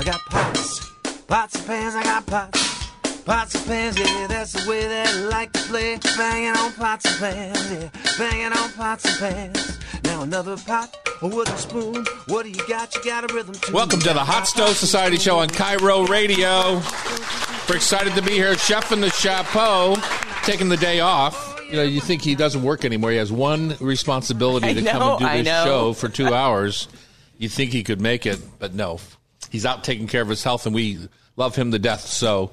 I got pots, pots and pans, I got pots. Pots and pans, yeah, that's the way that I like to play. Banging on pots and pans, yeah, banging on pots and pans. Now another pot, a wooden spoon. What do you got? You got a rhythm too. Welcome to the Hot Stove Society Show on KIRO Radio. We're excited to be here. Chef in the Chapeau, taking the day off. You know, you think he doesn't work anymore. He has one responsibility to know, come and do I this know. show for two hours. You think he could make it, but no. He's out taking care of his health, and we love him to death. So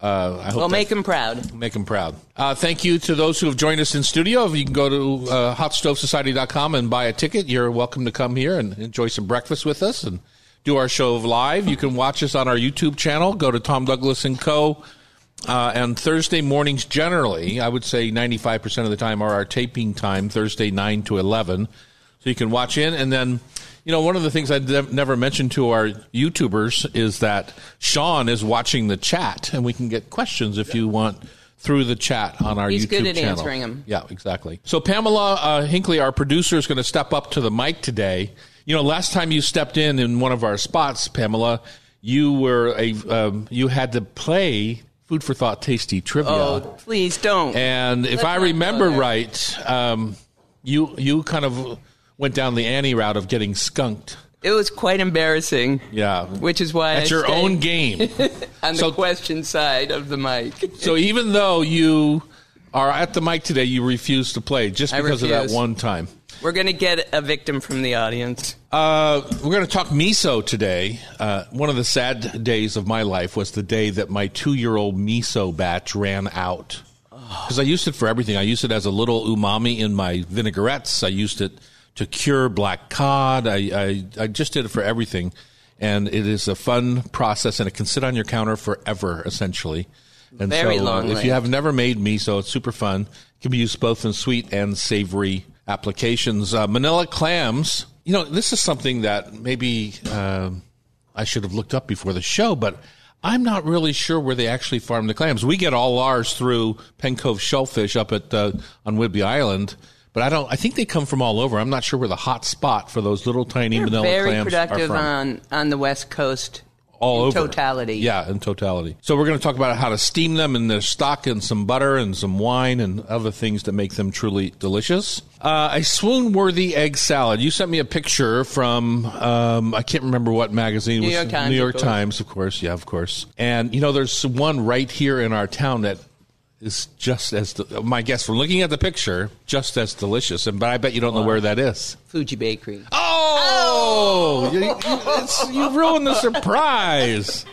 uh, I hope We'll make him proud. Make him proud. Uh, thank you to those who have joined us in studio. If you can go to uh, hotstovesociety.com and buy a ticket, you're welcome to come here and enjoy some breakfast with us and do our show live. You can watch us on our YouTube channel. Go to Tom Douglas and Co. Uh, and Thursday mornings, generally, I would say 95% of the time are our taping time, Thursday 9 to 11. So you can watch in. And then, you know, one of the things I never mentioned to our YouTubers is that Sean is watching the chat, and we can get questions if you want through the chat on our YouTube channel. He's YouTube good at channel. them. Yeah, exactly. So Pamela uh, Hinckley, our producer, is going to step up to the mic today. You know, last time you stepped in in one of our spots, Pamela, you were a um, you had to play food for thought, tasty trivia. Oh, please don't. And if Let's I remember right, um, you you kind of went down the Annie route of getting skunked. It was quite embarrassing. Yeah, Which is why at I your own game. on the question side of the mic. so even though you are at the mic today, you refuse to play just because of that one time. We're going to get a victim from the audience. Uh, we're going to talk miso today. Uh, one of the sad days of my life was the day that my two-year-old miso batch ran out. Because I used it for everything. I used it as a little umami in my vinaigrettes. I used it to cure black cod. I, I, I just did it for everything. And it is a fun process, and it can sit on your counter forever, essentially. And Very so, uh, long if you have never made miso, it's super fun. It can be used both in sweet and savory applications. Uh, manila clams. You know, this is something that maybe um, I should have looked up before the show, but I'm not really sure where they actually farm the clams. We get all ours through Penn Cove Shellfish up at uh, on Whidbey Island, but I don't. I think they come from all over. I'm not sure where the hot spot for those little tiny They're manila very clams productive are from on, on the West Coast. all in over totality. Yeah, in totality. So we're going to talk about how to steam them in their stock and some butter and some wine and other things that make them truly delicious. Uh, a swoon-worthy egg salad. You sent me a picture from um, I can't remember what magazine. New was. York Times, New of York course. Times, of course. Yeah, of course. And you know, there's one right here in our town that is just as de- my guess from looking at the picture, just as delicious. And but I bet you don't know where that is. Fuji Bakery. Oh, you, you- it's- you ruined the surprise.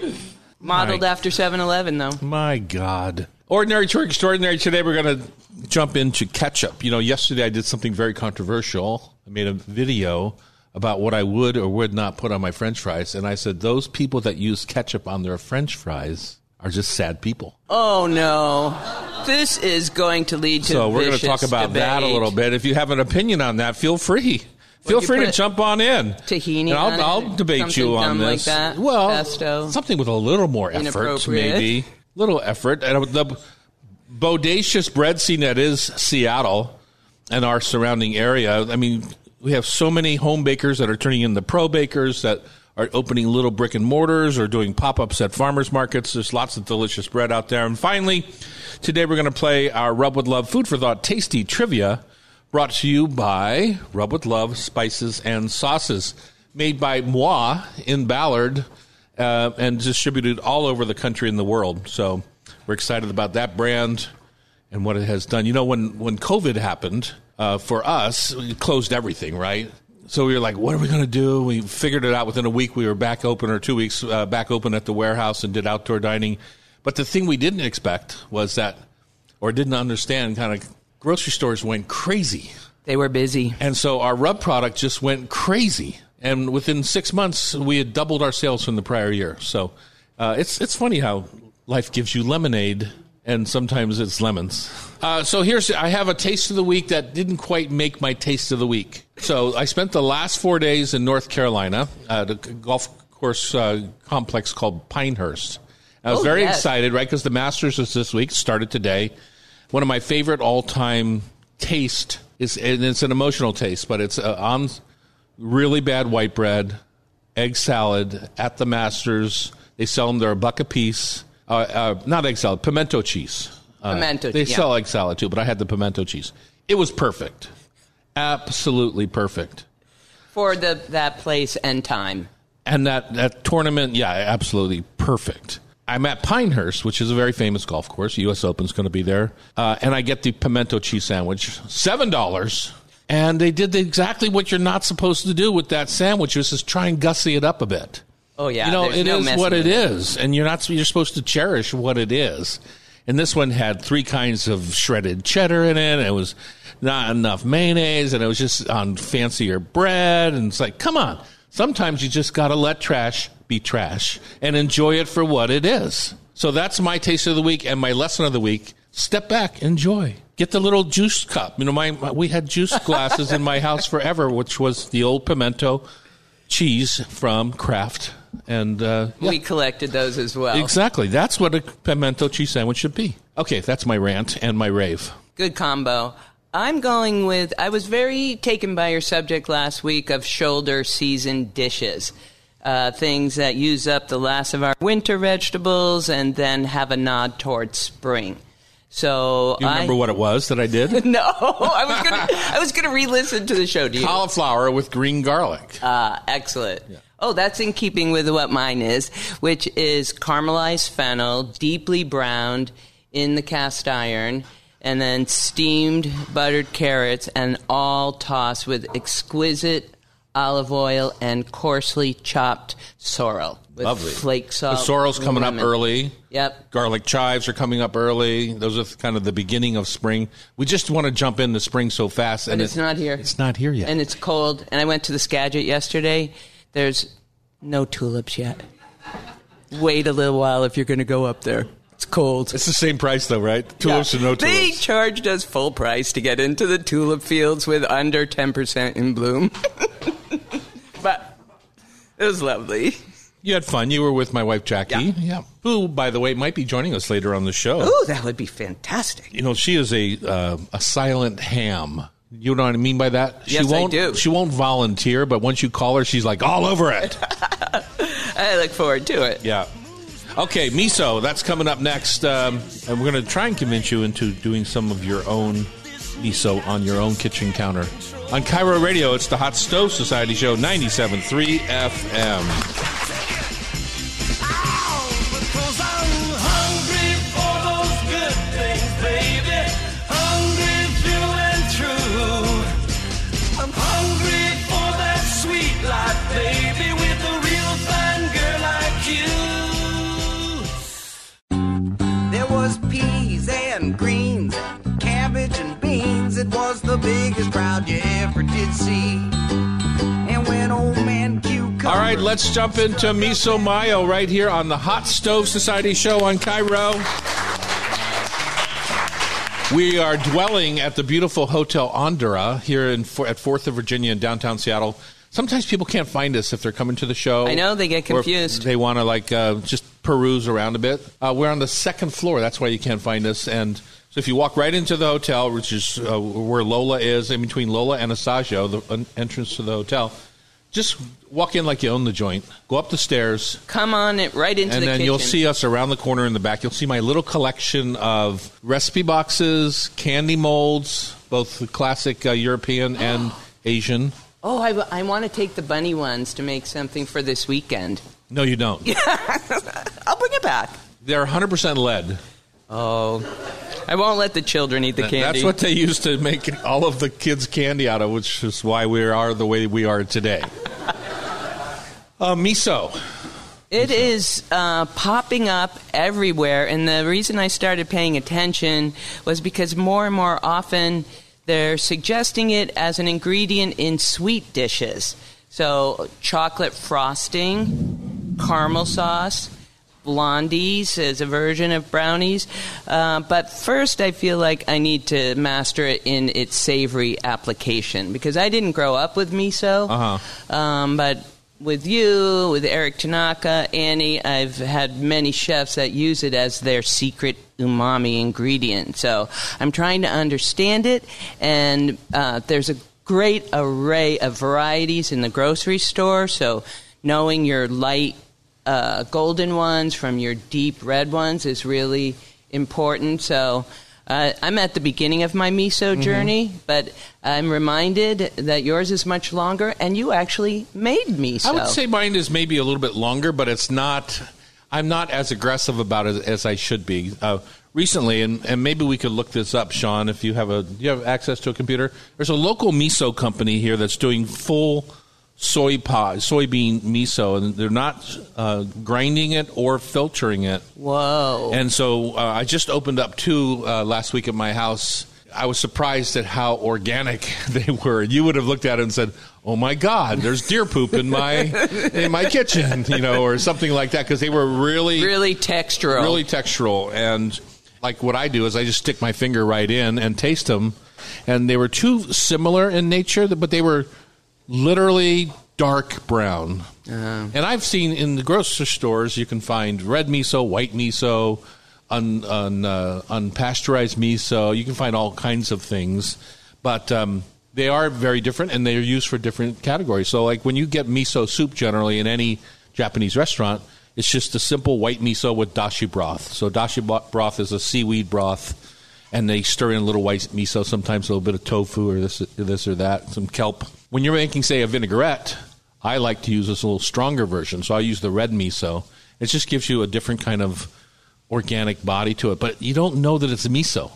Modeled My- after 7 Eleven, though. My God. Ordinary to extraordinary. Today we're going to jump into ketchup. You know, yesterday I did something very controversial. I made a video about what I would or would not put on my french fries. And I said, those people that use ketchup on their french fries are just sad people. Oh, no. This is going to lead to So we're going to talk about that a little bit. If you have an opinion on that, feel free. Feel free to jump on in. tahini And I'll, I'll debate you on dumb like this. that? Well, Pesto? something with a little more effort, maybe. Little effort. And the bodacious bread scene that is Seattle and our surrounding area. I mean, we have so many home bakers that are turning into pro bakers that are opening little brick and mortars or doing pop ups at farmers markets. There's lots of delicious bread out there. And finally, today we're going to play our Rub with Love Food for Thought Tasty Trivia brought to you by Rub with Love Spices and Sauces, made by Moi in Ballard uh, and distributed all over the country and the world. So we're excited about that brand and what it has done. You know, when when COVID happened uh, for us, it closed everything, right? So we were like, what are we going to do? We figured it out within a week. We were back open, or two weeks uh, back open at the warehouse and did outdoor dining. But the thing we didn't expect was that, or didn't understand, kind of grocery stores went crazy. They were busy. And so our rub product just went crazy. And within six months, we had doubled our sales from the prior year. So uh, it's it's funny how life gives you lemonade, and sometimes it's lemons. Uh, so here's I have a taste of the week that didn't quite make my taste of the week. So I spent the last four days in North Carolina at a golf course uh, complex called Pinehurst. I was Oh, very yes. excited, right? Because the Masters is this week, started today. One of my favorite all-time taste is, and it's an emotional taste, but it's uh, on really bad white bread, egg salad at the Masters. They sell them; they're a buck a piece. Uh, uh, not egg salad, pimento cheese. Uh, Pimento, They yeah. sell egg salad too, but I had the pimento cheese. It was perfect, absolutely perfect. For the that place and time. And that, that tournament, yeah, absolutely perfect. I'm at Pinehurst, which is a very famous golf course. U.S. Open's going to be there. Uh, and I get the pimento cheese sandwich, $7. And they did exactly what you're not supposed to do with that sandwich, which is try and gussy it up a bit. Oh yeah, you know, it no is what it with and you're not. You're supposed to cherish what it is. And this one had three kinds of shredded cheddar in it. And it was not enough mayonnaise, and it was just on fancier bread. And it's like, come on. Sometimes you just got to let trash be trash and enjoy it for what it is. So that's my taste of the week and my lesson of the week. Step back, enjoy. Get the little juice cup. You know, my, my we had juice glasses in my house forever, which was the old pimento cheese from Kraft. And uh, yeah. We collected those as well. Exactly. That's what a pimento cheese sandwich should be. Okay, that's my rant and my rave. Good combo. I'm going with. I was very taken by your subject last week of shoulder season dishes. Uh, things that use up the last of our winter vegetables and then have a nod towards spring. So Do you remember I, what it was that I did? No, I was gonna. I was gonna re-listen to the show. Do you? Cauliflower with green garlic. Ah, excellent. Oh, that's in keeping with what mine is, which is caramelized fennel, deeply browned in the cast iron, and then steamed buttered carrots, and all tossed with exquisite olive oil and coarsely chopped sorrel with Lovely. flake The sorrel's coming up early. Yep. Garlic chives are coming up early. Those are kind of the beginning of spring. We just want to jump into spring so fast, and But it's it- not here. It's not here yet. And it's cold. And I went to the Skagit yesterday. There's no tulips yet. Wait a little while if you're going to go up there. It's cold. it's the same price though, right? Tulips Yeah. and no tulips? They charged us full price to get into the tulip fields with under 10% in bloom. but it was lovely. You had fun. You were with my wife Jackie. Yeah. Who, by the way, might be joining us later on the show. Oh, that would be fantastic. You know, she is a uh, a silent ham. You know what I mean by that? Yes, she I won't, do. She won't volunteer, but once you call her, she's like all over it. I look forward to it. yeah. Okay, miso. That's coming up next, um, and we're going to try and convince you into doing some of your own miso on your own kitchen counter. On KIRO Radio, it's the Hot Stove Society Show, 97.3 FM. Ever see. And when old man Cucumber All right, let's jump into Miso Mayo right here on the Hot Stove Society show on KIRO. We are dwelling at the beautiful Hotel Andra here in at Fourth of Virginia in downtown Seattle. Sometimes people can't find us if they're coming to the show. I know, they get or confused. They want to like uh, just peruse around a bit. Uh, we're on the second floor. That's why you can't find us. And so if you walk right into the hotel, which is uh, where Lola is, in between Lola and Assaggio, the uh, entrance to the hotel, just walk in like you own the joint. Go up the stairs, Come on it right into and the then kitchen. you'll see us around the corner in the back. You'll see my little collection of recipe boxes, candy molds, both the classic uh, European and Asian. Oh, I, I want to take the bunny ones to make something for this weekend. No, you don't. I'll bring it back. They're 100% lead. Oh, I won't let the children eat the candy. That's what they used to make all of the kids' candy out of, which is why we are the way we are today. Uh, miso. It is uh, popping up everywhere, and the reason I started paying attention was because more and more often they're suggesting it as an ingredient in sweet dishes. So, chocolate frosting, caramel sauce, blondies as a version of brownies. Uh, but first, I feel like I need to master it in its savory application because I didn't grow up with miso. Uh-huh. Um, but with you, with Eric Tanaka, Annie, I've had many chefs that use it as their secret umami ingredient. So I'm trying to understand it, and uh, there's a great array of varieties in the grocery store. So knowing your light uh, golden ones from your deep red ones is really important. So uh, I'm at the beginning of my miso journey, but I'm reminded that yours is much longer, and you actually made miso. I would say mine is maybe a little bit longer, but it's not. I'm not as aggressive about it as I should be. Uh, recently, and, and maybe we could look this up, Sean, if you have a you have access to a computer. There's a local miso company here that's doing full soy pod, soybean miso, and they're not uh, grinding it or filtering it. Whoa! And so uh, I just opened up two uh, last week at my house. I was surprised at how organic they were. You would have looked at it and said, "Oh my God, there's deer poop in my in my kitchen," you know, or something like that, because they were really really textural. really textural. And like what I do is I just stick my finger right in and taste them, and they were too similar in nature, but they were literally dark brown. And I've seen in the grocery stores you can find red miso, white miso, un, un, uh, unpasteurized miso. You can find all kinds of things, but um, they are very different and they are used for different categories. So, like when you get miso soup, generally in any Japanese restaurant, it's just a simple white miso with dashi broth. So, dashi broth is a seaweed broth and they stir in a little white miso, sometimes a little bit of tofu or this, this or that, some kelp. When you're making, say, a vinaigrette, I like to use this a little stronger version, so I use the red miso. It just gives you a different kind of organic body to it, but you don't know that it's miso.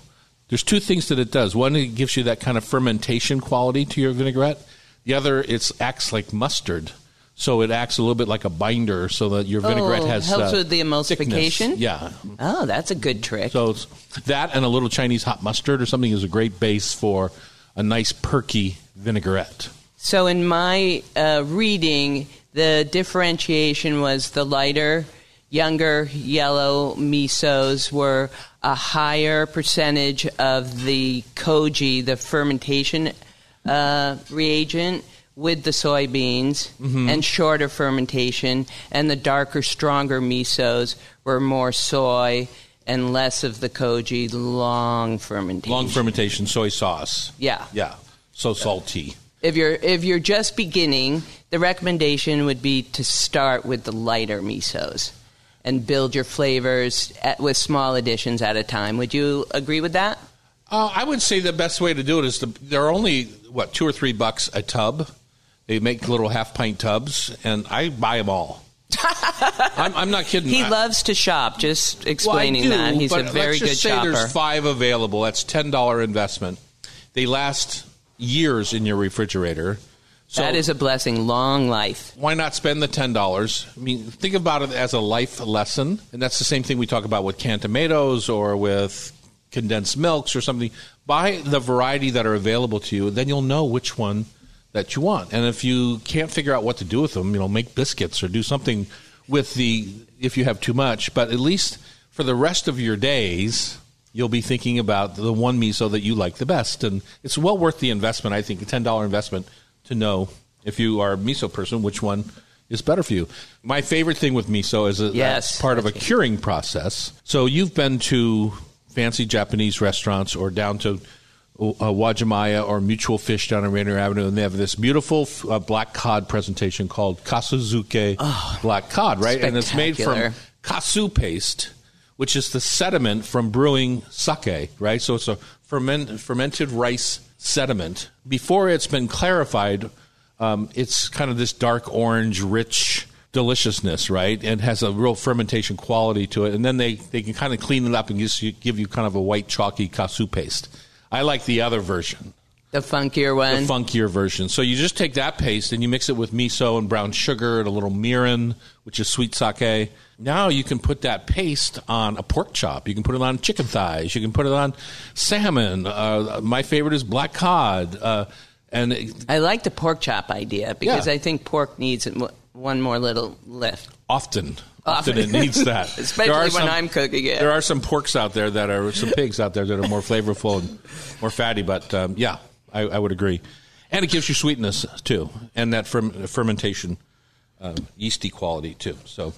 There's two things that it does. One, it gives you that kind of fermentation quality to your vinaigrette. The other, it acts like mustard. So it acts a little bit like a binder, so that your vinaigrette Oh, has helps uh, with the thickness. emulsification? Yeah, Oh, that's a good trick. so that and a little Chinese hot mustard or something is a great base for a nice perky vinaigrette. So in my uh, reading, the differentiation was the lighter, younger yellow misos were a higher percentage of the koji, the fermentation uh, reagent, with the soybeans, and shorter fermentation, and the darker, stronger misos were more soy and less of the koji, long fermentation. Long fermentation soy sauce. Yeah. Yeah. So salty. If you're if you're just beginning, the recommendation would be to start with the lighter misos and build your flavors at, with small additions at a time. Would you agree with that? Uh, I would say the best way to do it is to, they're only what two or three bucks a tub. They make little half pint tubs, and I buy them all. I'm, I'm not kidding. He I- loves to shop. Just well, explaining do, that he's a very good say shopper. There's five available. That's ten dollar investment. They last years in your refrigerator. So that is a blessing. Long life. why not spend the ten dollars? I mean, think about it as a life lesson, and that's the same thing we talk about with canned tomatoes or with condensed milks or something. Buy the variety that are available to you, then you'll know which one that you want. And if you can't figure out what to do with them, you know, make biscuits or do something with the if you have too much. But at least for the rest of your days, you'll be thinking about the one miso that you like the best, and it's well worth the investment. I think a ten dollar investment to know if you are a miso person which one is better for you. My favorite thing with miso is that Yes, that's part of a curing process. So you've been to fancy Japanese restaurants or down to uh, Wajimaya or Mutual Fish down on Rainier Avenue, and they have this beautiful uh, black cod presentation called Kasuzuke black cod, right? And it's made from kasu paste, which is the sediment from brewing sake, right? So it's a ferment, fermented rice sediment. Before it's been clarified, um, it's kind of this dark orange, rich deliciousness, right? And has a real fermentation quality to it. And then they, they can kind of clean it up and just give you kind of a white, chalky kasu paste. I like the other version The funkier one. the funkier version. So you just take that paste and you mix it with miso and brown sugar and a little mirin, which is sweet sake. Now you can put that paste on a pork chop. You can put it on chicken thighs. You can put it on salmon. Uh, my favorite is black cod. Uh, and it- I like the pork chop idea because Yeah. I think pork needs one more little lift. often, often it needs that. Especially when some- I'm cooking it. There are some porks out there that are some pigs out there that are more flavorful and more fatty. But um, yeah, I, I would agree. And it gives you sweetness too, and that ferm- fermentation, uh, yeasty quality too. So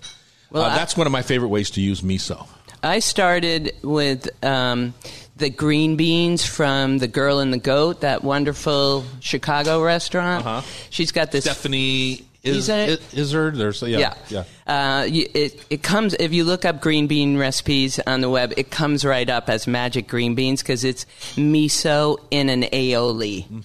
Well, uh, I- that's one of my favorite ways to use miso. I started with um, the green beans from the Girl and the Goat, that wonderful Chicago restaurant. Uh-huh. She's got this Stephanie Is, Is it- is, there? There's yeah, yeah. Uh, you, it, it comes, if you look up green bean recipes on the web, it comes right up as magic green beans because it's miso in an aioli.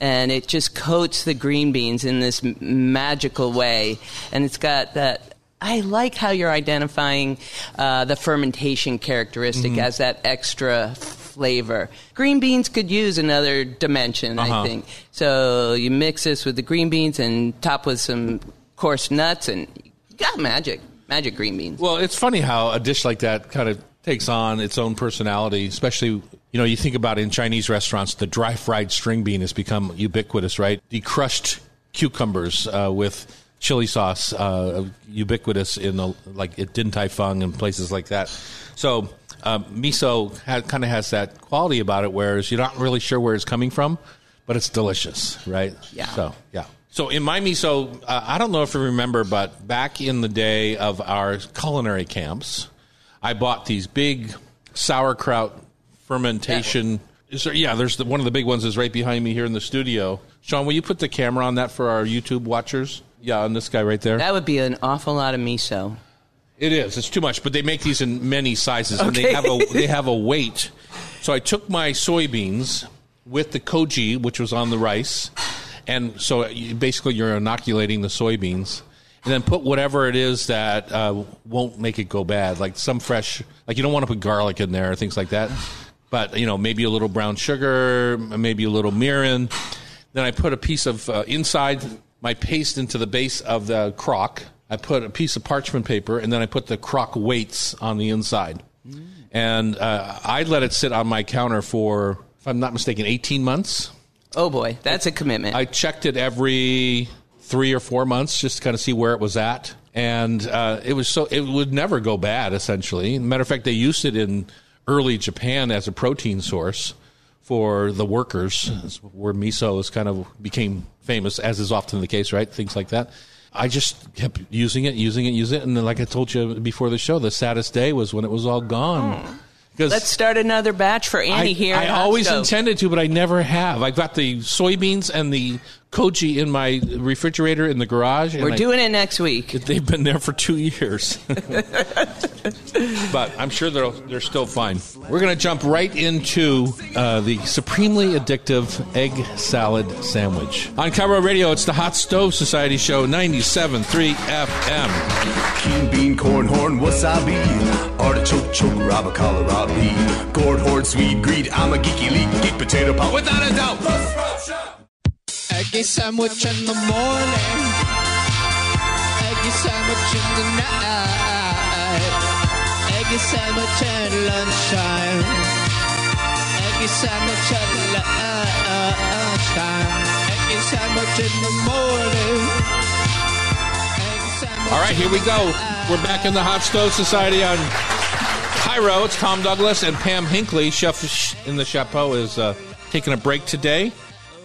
And it just coats the green beans in this magical way. And it's got that. I like how you're identifying uh, the fermentation characteristic as that extra flavor. Green beans could use another dimension, Uh-huh. I think. So you mix this with the green beans and top with some coarse nuts, and you got magic, magic green beans. Well, it's funny how a dish like that kind of takes on its own personality, especially, you know, you think about in Chinese restaurants, the dry fried string bean has become ubiquitous, right? The crushed cucumbers uh, with chili sauce, uh, ubiquitous in the, like at Din Tai Fung and places like that. So, um, miso ha- kind of has that quality about it, whereas you're not really sure where it's coming from, but it's delicious, right? Yeah. So, yeah. So in my miso, uh, I don't know if you remember, but back in the day of our culinary camps, I bought these big sauerkraut fermentation. Is there, yeah, there's the, one of the big ones is right behind me here in the studio. Sean, will you put the camera on that for our YouTube watchers? Yeah, on this guy right there. That would be an awful lot of miso. It is. It's too much, but they make these in many sizes, and they have a they have a weight. So I took my soybeans with the koji, which was on the rice, and so you, basically you're inoculating the soybeans, and then put whatever it is that uh, won't make it go bad, like some fresh, like you don't want to put garlic in there, or things like that. But you know, maybe a little brown sugar, maybe a little mirin. Then I put a piece of uh, inside my paste into the base of the crock. I put a piece of parchment paper, and then I put the crock weights on the inside. And uh, I let it sit on my counter for, if I'm not mistaken, 18 months. Oh boy, that's a commitment. I checked it every three or four months just to kind of see where it was at. And uh, it was so, it would never go bad, essentially. Matter of fact, they used it in early Japan as a protein source for the workers, where miso is kind of became famous, as is often the case, right? Things like that. I just kept using it, using it, using it, and then, like I told you before the show, the saddest day was when it was all gone. Oh. Because Let's start another batch for Annie I, here. I always Stove. intended to, but I never have. I've got the soybeans and the koji in my refrigerator in the garage. We're I- doing it next week. They've been there for two years, but I'm sure they're they're still fine. We're going to jump right into uh, the supremely addictive egg salad sandwich on KIRO Radio. It's the Hot Stove Society Show, 97.3 FM. Keen bean, corn horn, wasabi. Artichoke, choke, raba, kohlrabi. Gourd, horde, sweet greed. I'm a geeky leek, geek potato pot without a doubt. Eggy sandwich in the morning. Eggy sandwich in the night. Eggy sandwich at lunchtime. Eggy sandwich at lunchtime. Eggy sandwich in the morning. All right, here we go. We're back in the Hot Stove Society on KIRO. It's Tom Douglas and Pam Hinckley. Chef in the Chapeau is uh, taking a break today,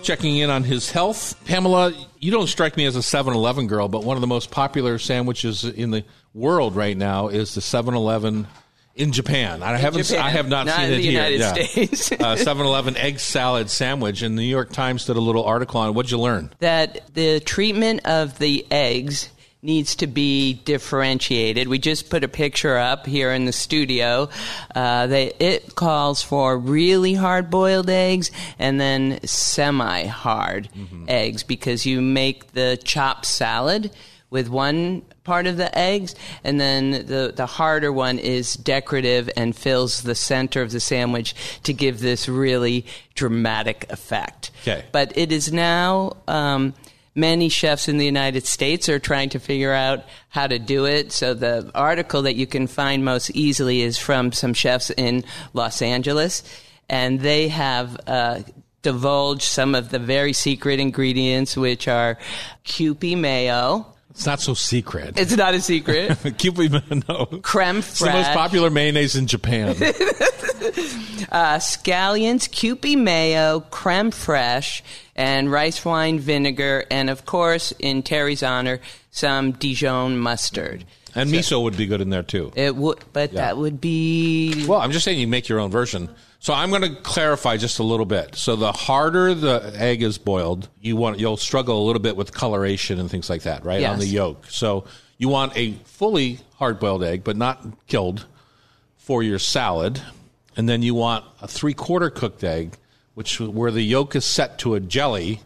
checking in on his health. Pamela, you don't strike me as a 7 Eleven girl, but one of the most popular sandwiches in the world right now is the 7 Eleven in Japan. I haven't. Japan, I have not, not seen in it the here. United Yeah. States. uh, 7-Eleven egg salad sandwich, and the New York Times did a little article on it. What'd you learn? that the treatment of the eggs needs to be differentiated. We just put a picture up here in the studio. Uh, they, it calls for really hard boiled eggs and then semi hard eggs because you make the chopped salad with one part of the eggs and then the, the harder one is decorative and fills the center of the sandwich to give this really dramatic effect. Okay. But it is now um, many chefs in the United States are trying to figure out how to do it. So the article that you can find most easily is from some chefs in Los Angeles, and they have. Uh, divulged some of the very secret ingredients which are Kewpie mayo It's not so secret. it's not a secret Kewpie, no. creme It's the most popular mayonnaise in Japan. uh, scallions, Kewpie mayo, creme fraiche, and rice wine vinegar, and of course, in Terry's honor, some Dijon mustard. And miso would be good in there too. It would, but Yeah. that would be Well, I'm just saying you make your own version. So I'm going to clarify just a little bit. So the harder the egg is boiled, you want you'll struggle a little bit with coloration and things like that, right? On the yolk. So you want a fully hard boiled egg, but not killed for your salad, and then you want a three quarter cooked egg, which where the yolk is set to a jelly,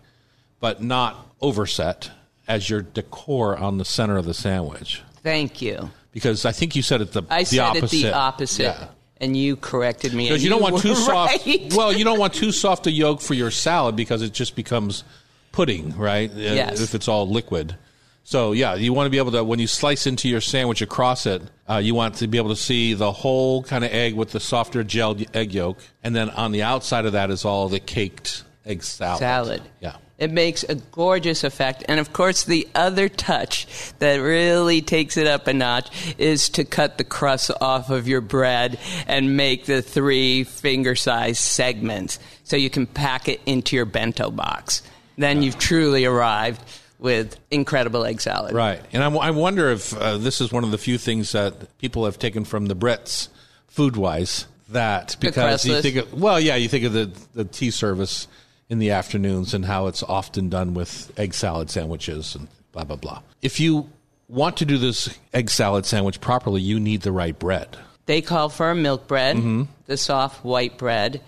but not overset as your decor on the center of the sandwich. Thank you. Because I think you said it the I the said opposite. it the opposite, Yeah. And you corrected me. Because you don't want too soft. right. Well, you don't want too soft a yolk for your salad because it just becomes pudding, right? Uh, Yes. If it's all liquid. So yeah, you want to be able to when you slice into your sandwich across it, uh, you want to be able to see the whole kind of egg with the softer gelled egg yolk, and then on the outside of that is all the caked egg salad. salad. Yeah. It makes a gorgeous effect. And of course, the other touch that really takes it up a notch is to cut the crust off of your bread and make the three finger sized segments so you can pack it into your bento box. Then you've truly arrived with incredible egg salad. Right, and I, w- I wonder if uh, this is one of the few things that people have taken from the Brits, food wise, that because you think of well, yeah, you think of the the tea service in the afternoons and how it's often done with egg salad sandwiches and blah blah blah. If you want to do this egg salad sandwich properly, you need the right bread. They call for milk bread, Mm-hmm. the soft white bread.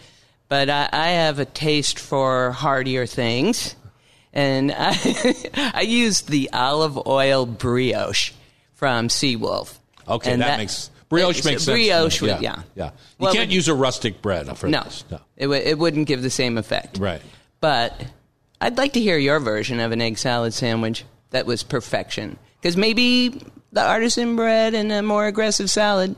But I, I have a taste for heartier things. And I, I use the olive oil brioche from Seawolf. Okay, And that, makes brioche makes sense. Brioche, would- yeah, yeah. yeah. You Well, can't but- use a rustic bread for No, this. No, It, w- it wouldn't give the same effect. right. But I'd like to hear your version of an egg salad sandwich that was perfection. Because maybe the artisan bread and a more aggressive salad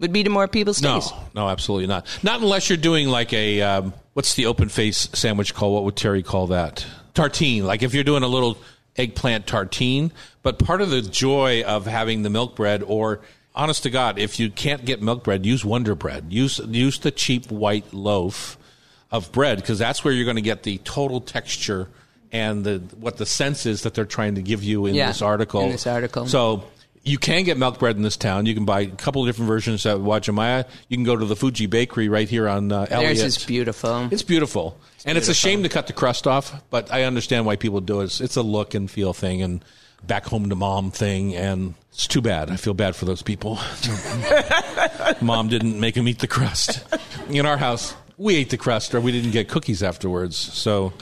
would be to more people's No, taste. no, absolutely not. Not unless you're doing like a um, what's the open face sandwich called? What would Terry call that? Tartine. Like if you're doing a little eggplant tartine. But part of the joy of having the milk bread, or honest to God, if you can't get milk bread, use Wonder Bread. Use use the cheap white loaf of bread because that's where you're going to get the total texture and the what the sense is that they're trying to give you in Yeah, this article. in this article. So you can get milk bread in this town. You can buy a couple of different versions at Wajimaya. You can go to the Fuji Bakery right here on uh, Elliott. Theirs is beautiful. It's beautiful. and it's a shame to cut the crust off, but I understand why people do it. It's, it's a look and feel thing and back home to mom thing. And it's too bad. I feel bad for those people. mom didn't make them eat the crust. In our house, we ate the crust or we didn't get cookies afterwards. So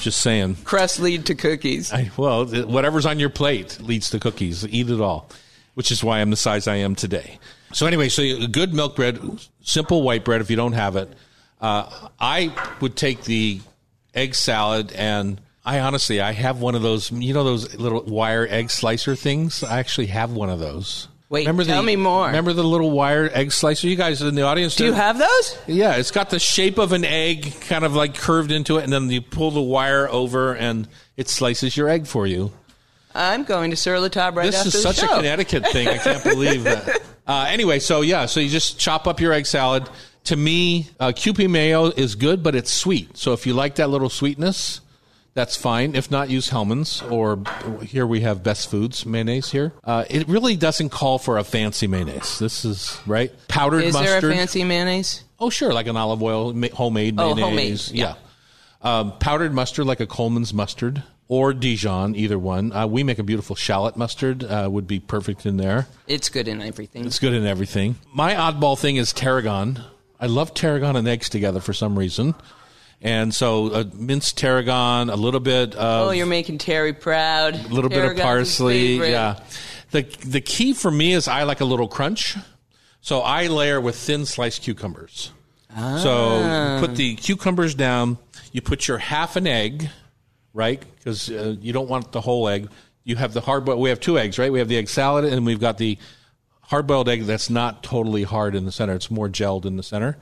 just saying. Crust lead to cookies. I, well, whatever's on your plate leads to cookies. Eat it all, which is why I'm the size I am today. So anyway, so good milk bread, simple white bread if you don't have it. Uh, I would take the egg salad and I honestly, I have one of those, you know, those little wire egg slicer things. I actually have one of those. Wait, remember tell the, me more. Remember the little wire egg slicer? You guys in the audience, Do you have those? yeah, it's got the shape of an egg, kind of like curved into it, and then you pull the wire over, and it slices your egg for you. I'm going to Sur La Table right this is such show. a Connecticut thing. I can't believe that. Uh, anyway, so yeah, so you just chop up your egg salad. To me, uh, Kewpie mayo is good, but it's sweet. So if you like that little sweetness, that's fine. If not, use Hellmann's or here we have Best Foods mayonnaise here. Uh, it really doesn't call for a fancy mayonnaise. This is right powdered Is mustard. there a fancy mayonnaise? Oh, sure, like an olive oil, ma- homemade Oh, mayonnaise. homemade, yeah. Um, powdered mustard, like a Colman's mustard or Dijon, either one. Uh, we make a beautiful shallot mustard, uh, would be perfect in there. It's good in everything. It's good in everything. My oddball thing is tarragon. I love tarragon and eggs together for some reason. And so uh, minced tarragon, a little bit of oh, you're making Terry proud. a little bit of parsley. Yeah. The the key for me is I like a little crunch. So I layer with thin sliced cucumbers. So put the cucumbers down. You put your half an egg, right? Because uh, you don't want the whole egg. You have the hard boiled. We have two eggs, right? We have the egg salad, and we've got the hard boiled egg that's not totally hard in the center. It's more gelled in the center.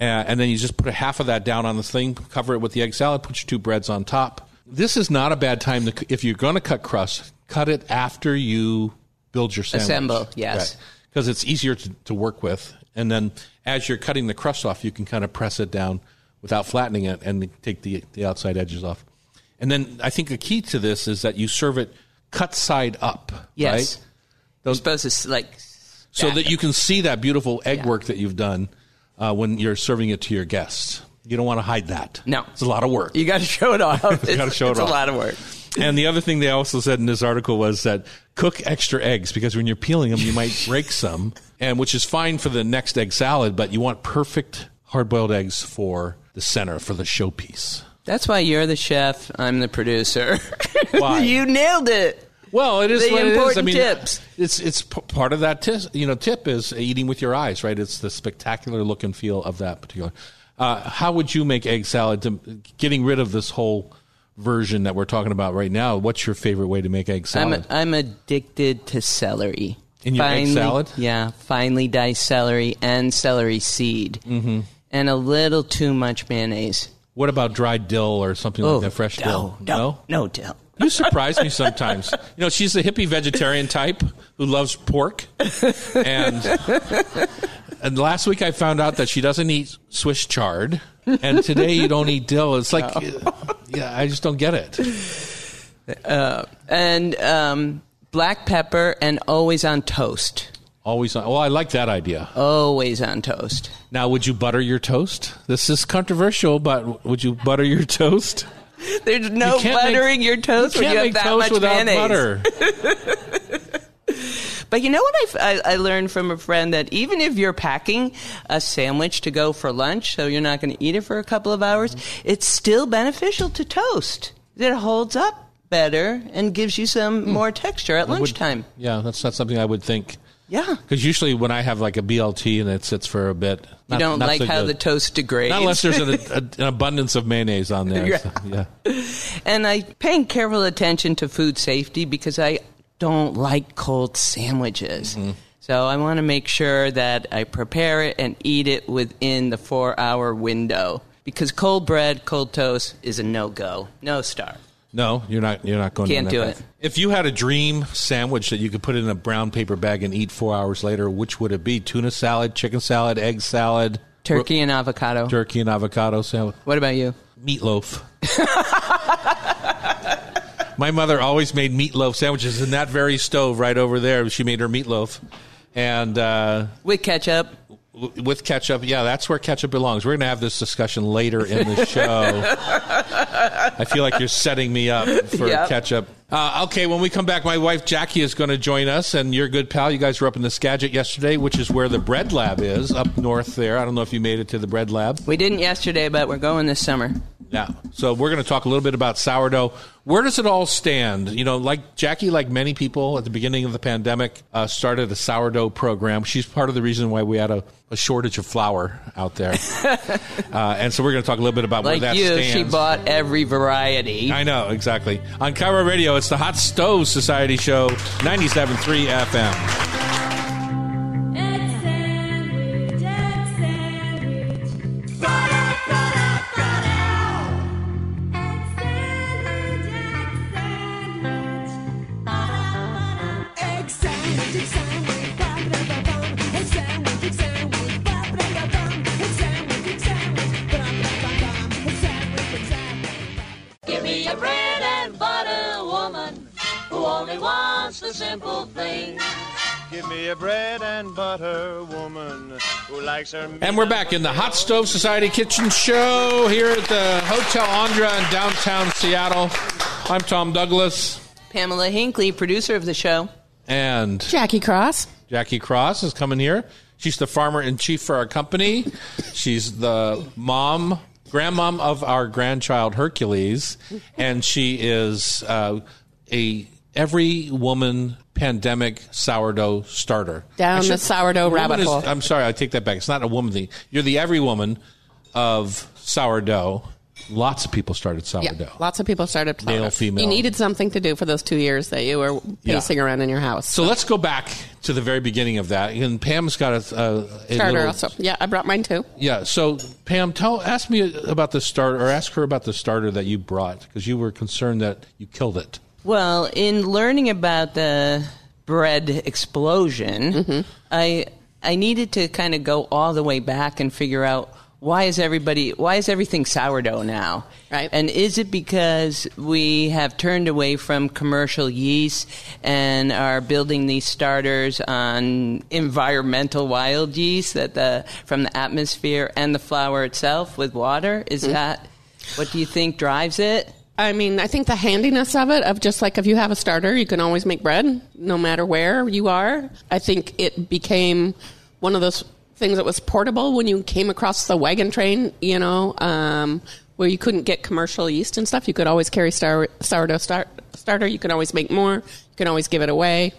Uh, and then you just put a half of that down on the thing, cover it with the egg salad, put your two breads on top. This is not a bad time to, if you're going to cut crust, cut it after you build your sandwich. Assemble, yes. Because it's easier to, to work with. And then as you're cutting the crust off, you can kind of press it down without flattening it and take the, the outside edges off. And then I think the key to this is that you serve it cut side up. Yes. Right? You're supposed to like so that you can see that beautiful egg Yeah. work that you've done uh, when you're serving it to your guests. You don't want to hide that. No. it's a lot of work. You got to show it off. You gotta show it it's off. a lot of work. And the other thing they also said in this article was that cook extra eggs because when you're peeling them, you might break some, and which is fine for the next egg salad, but you want perfect hard boiled eggs for the center for the showpiece. That's why you're the chef. I'm the producer. Why? you nailed it. Well, it is The what it is. I mean, tips. it's it's p- part of that. Tis, you know, tip is eating with your eyes, right? It's the spectacular look and feel of that particular. Uh, how would you make egg salad? To getting rid of this whole version that we're talking about right now. What's your favorite way to make egg I'm, salad? I'm addicted to celery. In your egg salad? Yeah, finely diced celery and celery seed. Mm-hmm. And a little too much mayonnaise. what about dried dill or something like that? Fresh dill? Oh, no, no, no dill. You surprise me sometimes. You know, she's the hippie vegetarian type who loves pork, and and last week I found out that she doesn't eat Swiss chard, and today you don't eat dill. It's like, yeah, I just don't get it. And um, black pepper and always on toast. Always, on, well, I like that idea. Always on toast. Now, would you butter your toast? This is controversial, but would you butter your toast? There's no You can't make- buttering your toast you when you have that toast much without mayonnaise. butter. But you know what I, I learned from a friend that even if you're packing a sandwich to go for lunch, so you're not going to eat it for a couple of hours, it's still beneficial to toast. It holds up better and gives you some more texture at Hmm. Would- lunchtime. yeah, that's not something I would think. Yeah. Because usually when I have like a BLT and it sits for a bit, You don't not like so how good. the toast degrades. Not unless there's an, a, an abundance of mayonnaise on there. Yeah. So, yeah. and I paying careful attention to food safety because I don't like cold sandwiches. Mm-hmm. So I want to make sure that I prepare it and eat it within the four hour window. Because cold bread, cold toast is a no go, no star. No, you're not. You're not going. To do it. Can't do path. it. If you had a dream sandwich that you could put in a brown paper bag and eat four hours later, which would it be? Tuna salad, chicken salad, egg salad, Turkey and avocado. turkey and avocado salad, What about you? meatloaf. My mother always made meatloaf sandwiches in that very stove right over there. She made her meatloaf, and uh, With ketchup. With ketchup. Yeah, that's where ketchup belongs. We're going to have this discussion later in the show. I feel like you're setting me up for Yep. ketchup. Uh, okay, when we come back, my wife Jackie is going to join us, and your good pal. You guys were up in the Skagit yesterday, which is where the bread lab is up north there. I don't know if you made it to the bread lab. We didn't yesterday, but we're going this summer. Yeah. So we're going to talk a little bit about sourdough. Where does it all stand? You know, like Jackie, like many people at the beginning of the pandemic, uh, started a sourdough program. She's part of the reason why we had a, a shortage of flour out there. uh, and so we're going to talk a little bit about Like where that you, stands. she bought every variety. I know, exactly. On KIRO Radio, it's the Hot Stove Society Show, 97.3 FM. Give me a bread only wants the simple thing. Give me a bread and butter woman who likes her. And we're back in the Hot Stove Society Kitchen Show here at the Hotel Andra in downtown Seattle. I'm Tom Douglas, Pamela Hinckley, producer of the show. and Jackie Cross. Jackie Cross is coming here. She's the farmer in chief for our company. She's the mom, grandmom of our grandchild Hercules, and she is uh, a every woman pandemic sourdough starter. Down I the should- sourdough rabbit is- hole. I'm sorry, I take that back. It's not a woman thing. You're the every woman of sourdough. Lots of people started Yeah, sourdough. lots of people started. Male, female. You needed something to do for those two years that you were Yeah. pacing around in your house. So let's go back to the very beginning of that. And Pam's got a, a, a Starter little- also. Yeah, I brought mine too. Yeah. So Pam, tell ask me about the starter, or ask her about the starter that you brought because you were concerned that you killed it. Well, in learning about the bread explosion, Mm-hmm. I I needed to kind of go all the way back and figure out why is everybody why is everything sourdough now? Right. And is it because we have turned away from commercial yeast and are building these starters on environmental wild yeast that the from the atmosphere and the flour itself with water? Is that what do you think drives it? I mean, I think the handiness of it, of just like if you have a starter, you can always make bread no matter where you are. I think it became one of those things that was portable when you came across the wagon train, you know, um, where you couldn't get commercial yeast and stuff. You could always carry sour, sourdough start, starter. You can always make more. You can always give it away.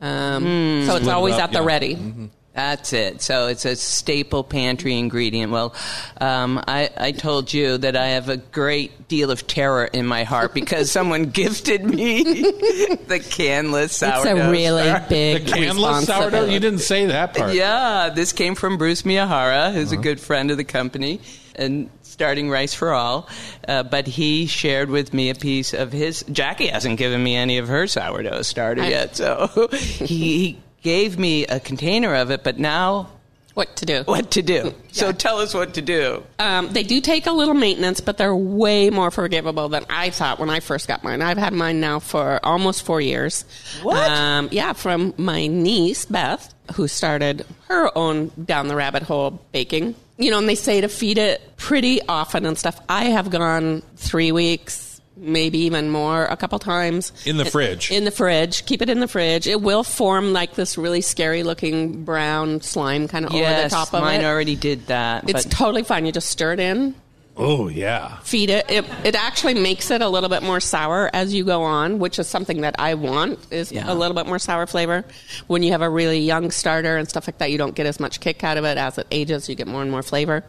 Um, so it's Split it always up, at the yeah. ready. That's it. So it's a staple pantry ingredient. Well, um, I, I told you that I have a great deal of terror in my heart because someone gifted me the canless sourdough. It's a really starter. The big canless sourdough? You didn't say that part. Yeah, this came from Bruce Miyahara, who's Uh-huh. a good friend of the company and starting Rice for All. Uh, but he shared with me a piece of his. Jackie hasn't given me any of her sourdough starter I- yet, so he, he gave me a container of it. But now, What to do? what to do? So tell us what to do. Um, they do take a little maintenance, but they're way more forgivable than I thought when I first got mine. I've had mine now for almost four years. What? Um, yeah, from my niece Beth, who started her own down the rabbit hole baking. You know, and they say to feed it pretty often and stuff. I have gone three weeks, maybe even more, a couple times In the fridge. In the fridge, keep it in the fridge. It will form like this really scary looking brown slime kind of over the top of mine it. already did that. It's but totally fine. You just stir it in, Oh, yeah. feed it. it. It actually makes it a little bit more sour as you go on, which is something that I want is Yeah. a little bit more sour flavor. When you have a really young starter and stuff like that, you don't get as much kick out of it as it ages. You get more and more flavor.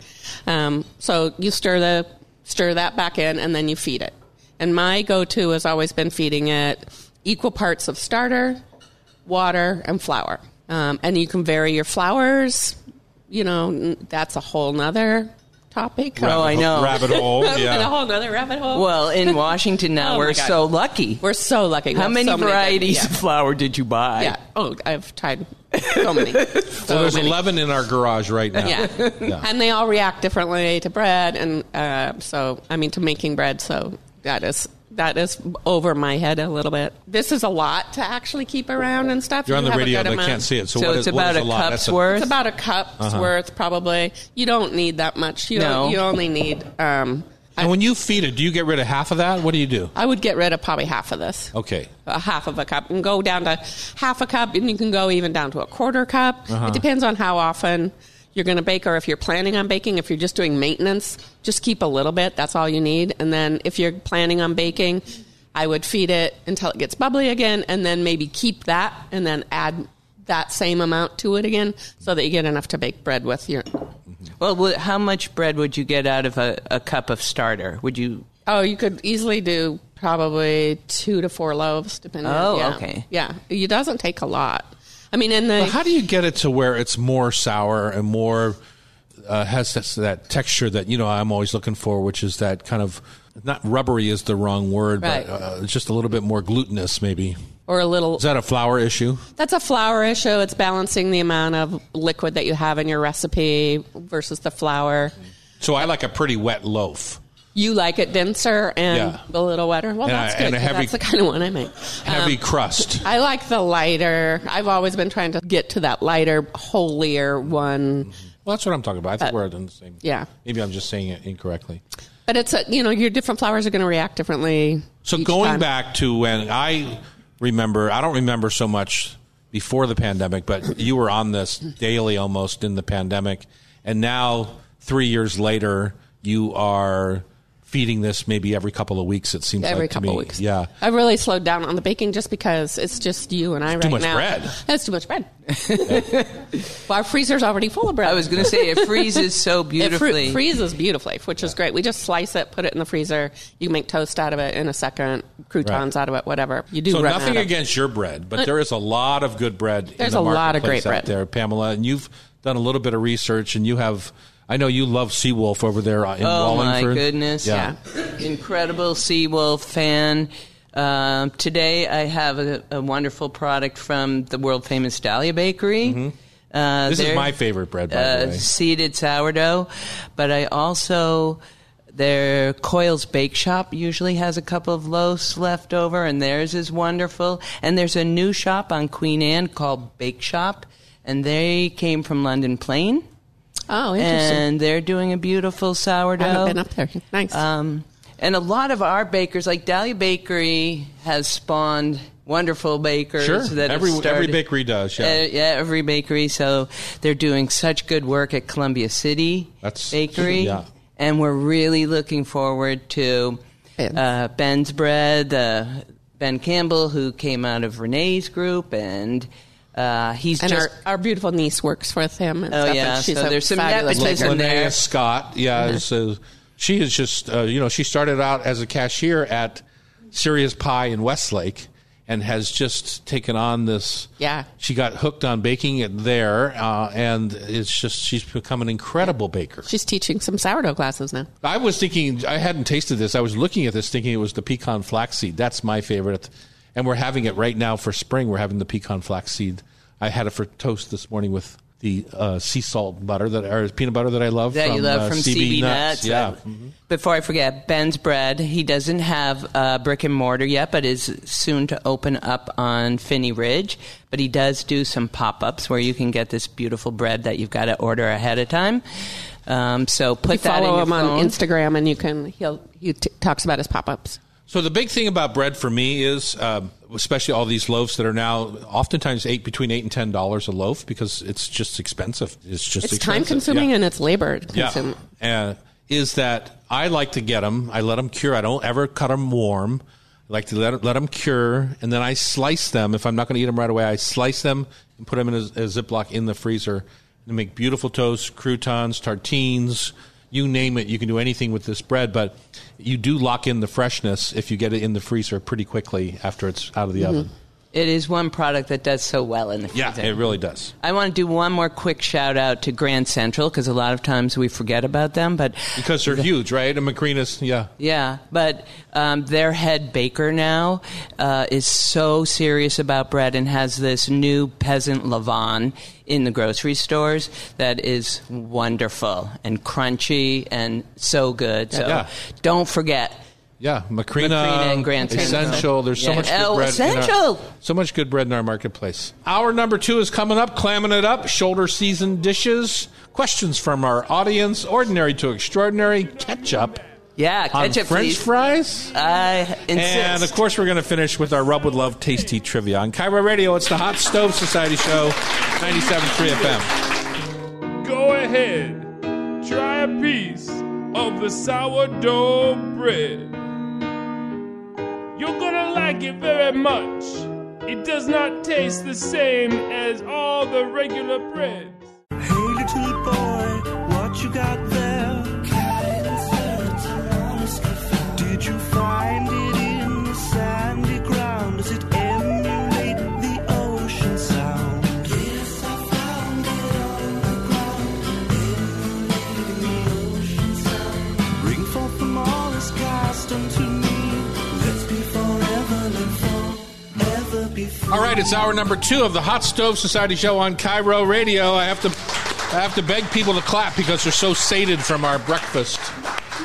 Um, so you stir the stir that back in, and then you feed it. And my go-to has always been feeding it equal parts of starter, water, and flour. Um, and you can vary your flours. You know, that's a whole nother topic. Oh, I know. Rabbit hole. and a whole nother rabbit hole. well, in Washington now, Oh, we're so lucky. We're so lucky. How many so varieties different- of flour did you buy? Yeah. yeah. Oh, I've tried so many. So So there's many. 11 in our garage right now. Yeah. Yeah. and they all react differently to bread, and uh, so I mean to making bread. So that is that is over my head a little bit. This is a lot to actually keep around and stuff. You're on You the have a radio, good they amount. can't see it. So, So what it's is- about is a lot? cup's That's a- worth? It's about a cup's Uh-huh. worth, probably. You don't need that much. You No. you only need. Um, And when you feed it, do you get rid of half of that? What do you do? I would get rid of probably half of this. Okay. a half of a cup and go down to half a cup and you can go even down to a quarter cup Uh-huh. it depends on how often you're going to bake or if you're planning on baking if you're just doing maintenance just keep a little bit that's all you need and then if you're planning on baking i would feed it until it gets bubbly again and then maybe keep that and then add that same amount to it again so that you get enough to bake bread with your mm-hmm. Well, how much bread would you get out of a, a cup of starter? Would you? oh you could easily do probably two to four loaves depending Oh, yeah. okay. yeah it doesn't take a lot i mean in the But how do you get it to where it's more sour and more uh, has this, that texture that you know I'm always looking for, which is that kind of not rubbery is the wrong word, Right. but uh, just a little bit more glutinous, maybe. or a little Is that a flour issue? That's a flour issue. It's balancing the amount of liquid that you have in your recipe versus the flour. So I like a pretty wet loaf, You like it denser and Yeah. a little wetter. Well, And that's a- good. and a heavy- that's the kind of one I make. heavy Um, crust. I like the lighter. I've always been trying to get to that lighter, holier one. Well, that's what I'm talking about. I think Uh, we're on the same. yeah. Maybe I'm just saying it incorrectly. But it's a, you know, your different flours are going to react differently. So going time. back to when I remember, I don't remember so much before the pandemic, but you were on this daily almost in the pandemic, and now three years later, you are feeding this maybe every couple of weeks. It seems every like to couple me. weeks. Yeah. I've really slowed down on the baking just because it's just you and I right now. too much now. bread. That's too much bread. well, our freezer's already full of bread. I was going to say it freezes so beautifully. It fr- freezes beautifully, which is great. We just slice it, put it in the freezer. You make toast out of it in a second, croutons Right. out of it, whatever. You do So run nothing out of- against your bread, but there is a lot of good bread. in There's the a lot of great bread. there, Pamela, and you've done a little bit of research, and you have. I know you love Seawolf over there in Wallingford. Oh my goodness! Yeah. incredible Seawolf fan. Um, today I have a, a wonderful product from the world famous Dahlia Bakery. Mm-hmm. Uh, This is my favorite bread, by uh, the way. seeded sourdough, but I also their Coils Bake Shop usually has a couple of loaves left over, and theirs is wonderful. And there's a new shop on Queen Anne called Bake Shop, and they came from London Plane, Oh, interesting. and they're doing a beautiful sourdough. I haven't been up there. Nice. Um, and a lot of our bakers, like Dahlia Bakery, has spawned wonderful bakers. Sure. that have Every- every bakery does, yeah. Uh, yeah, every bakery. So they're doing such good work at Columbia City That's- Bakery, yeah. and we're really looking forward to Ben's. uh, Ben's Bread. Uh, Ben Campbell, who came out of Renee's group, and uh, he's and just our, our beautiful niece works with him. And Oh, stuff, yeah, and she's so a there's some fabulous nepotism baker. there. Linnea Scott, yeah, is, uh, she is just uh, you know she started out as a cashier at Serious Pie in Westlake and has just taken on this. Yeah. she got hooked on baking it there, uh, and it's just she's become an incredible baker. She's teaching some sourdough classes now. I was thinking I hadn't tasted this. I was looking at this thinking it was the pecan flaxseed. That's my favorite, and we're having it right now for spring. We're having the pecan flaxseed. I had it for toast this morning with the uh, sea salt butter that or peanut butter that I love. that from, you love uh, from CB CB Nuts. Yeah. Uh, Before I forget, Ben's Bread. He doesn't have uh, brick and mortar yet, but is soon to open up on Phinney Ridge. But he does do some pop ups where you can get this beautiful bread that you've got to order ahead of time. Um, so put You that follow in him your on. Instagram, and you can he'll he t- talks about his pop ups. So the big thing about bread for me is, um, especially all these loaves that are now oftentimes eight between eight and ten dollars a loaf because it's just expensive. It's just It's expensive. time consuming Yeah. and it's labor consuming. Yeah. Uh, is that I like to get them. I let them cure. I don't ever cut them warm. I like to let let them cure, and then I slice them. If I'm not going to eat them right away, I slice them and put them in a, a Ziploc in the freezer and make beautiful toast, croutons, tartines, you name it. You can do anything with this bread, but you do lock in the freshness if you get it in the freezer pretty quickly after it's out of the mm-hmm. oven. It is one product that does so well in the freezer. Yeah, it really does. I want to do one more quick shout out to Grand Central because a lot of times we forget about them, but Because they're huge, right? And Macrinas, yeah. Yeah, but um, their head baker now uh, is so serious about bread and has this new peasant levain in the grocery stores that is wonderful and crunchy and so good. So Yeah. don't forget. Yeah, Macrina, Macrina and Grand Essential. There's so Yeah. much good bread. in our- Essential. so much good bread in our marketplace. Hour number two is coming up. Clamming it up. Shoulder season dishes. Questions from our audience. Ordinary to extraordinary. Ketchup Yeah, on ketchup, French please. fries. I insist. And of course, we're going to finish with our Rub with Love Tasty Trivia on KIRO Radio. It's the Hot Stove Society Show, 97.3 FM. Go ahead, try a piece of the sourdough bread. You're gonna like it very much. It does not taste the same as all the regular breads. Hey, little boy, what you got All right, it's hour number two of the Hot Stove Society Show on KIRO Radio. I have to, I have to beg people to clap because they're so sated from our breakfast.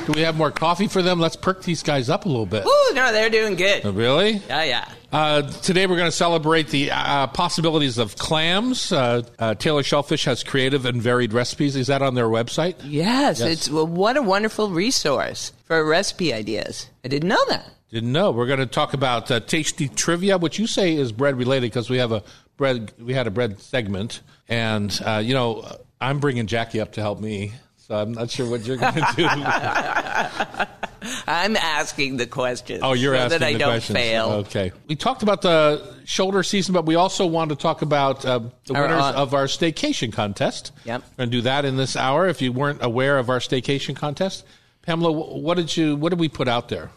Do we have more coffee for them? Let's perk these guys up a little bit. Ooh, no, they're doing good. Oh, Really? Yeah, yeah. Uh, today we're going to celebrate the uh, possibilities of clams. Uh, uh, Taylor Shellfish has creative and varied recipes. Is that on their website? Yes, Yes. it's well, what a wonderful resource for recipe ideas. I didn't know that. Didn't know. We're going to talk about uh, tasty trivia, which you say is bread related because we have a bread. We had a bread segment, and uh, you know I'm bringing Jackie up to help me, so I'm not sure what you're going to do. I'm asking the questions. oh, you're so asking that I the don't questions. fail. Okay. We talked about the shoulder season, but we also want to talk about uh, the Our, winners uh, of our staycation contest. Yep. We're going to do that in this hour. If you weren't aware of our staycation contest, Pamela, what did you? What did we put out there?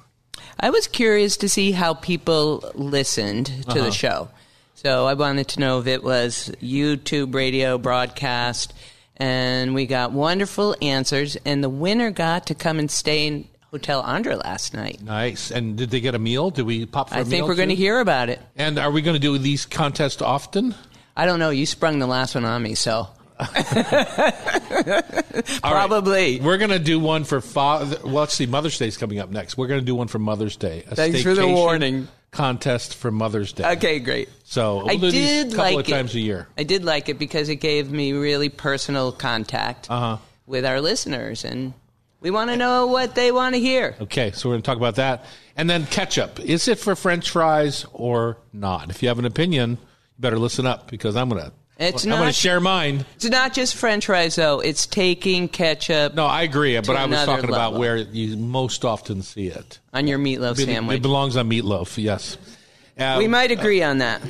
I was curious to see how people listened to Uh-huh. the show. So I wanted to know if it was YouTube, radio, broadcast, and we got wonderful answers. And the winner got to come and stay in Hotel Andra last night. Nice. And did they get a meal? Did we pop for a I meal? I think we're going to hear about it. And are we going to do these contests often? I don't know. You sprung the last one on me, so probably. We're going to do one for father. Well, let's see. Mother's Day is coming up next. We're going to do one for Mother's Day. A Thanks for the warning. Contest for Mother's Day. Okay, great. So we'll I did a couple like of times it. a year. I did like it because it gave me really personal contact Uh-huh. with our listeners, and we want to know what they want to hear. Okay, so we're going to talk about that. And then ketchup. Is it for French fries or not? If you have an opinion, you better listen up because I'm going to. It's I'm going to not- share mine. It's not just French fries, though. It's taking ketchup. No, I agree, but I was talking about where you most often see it. on your meatloaf It, sandwich. it belongs on meatloaf. Yes. Uh, we might agree on that.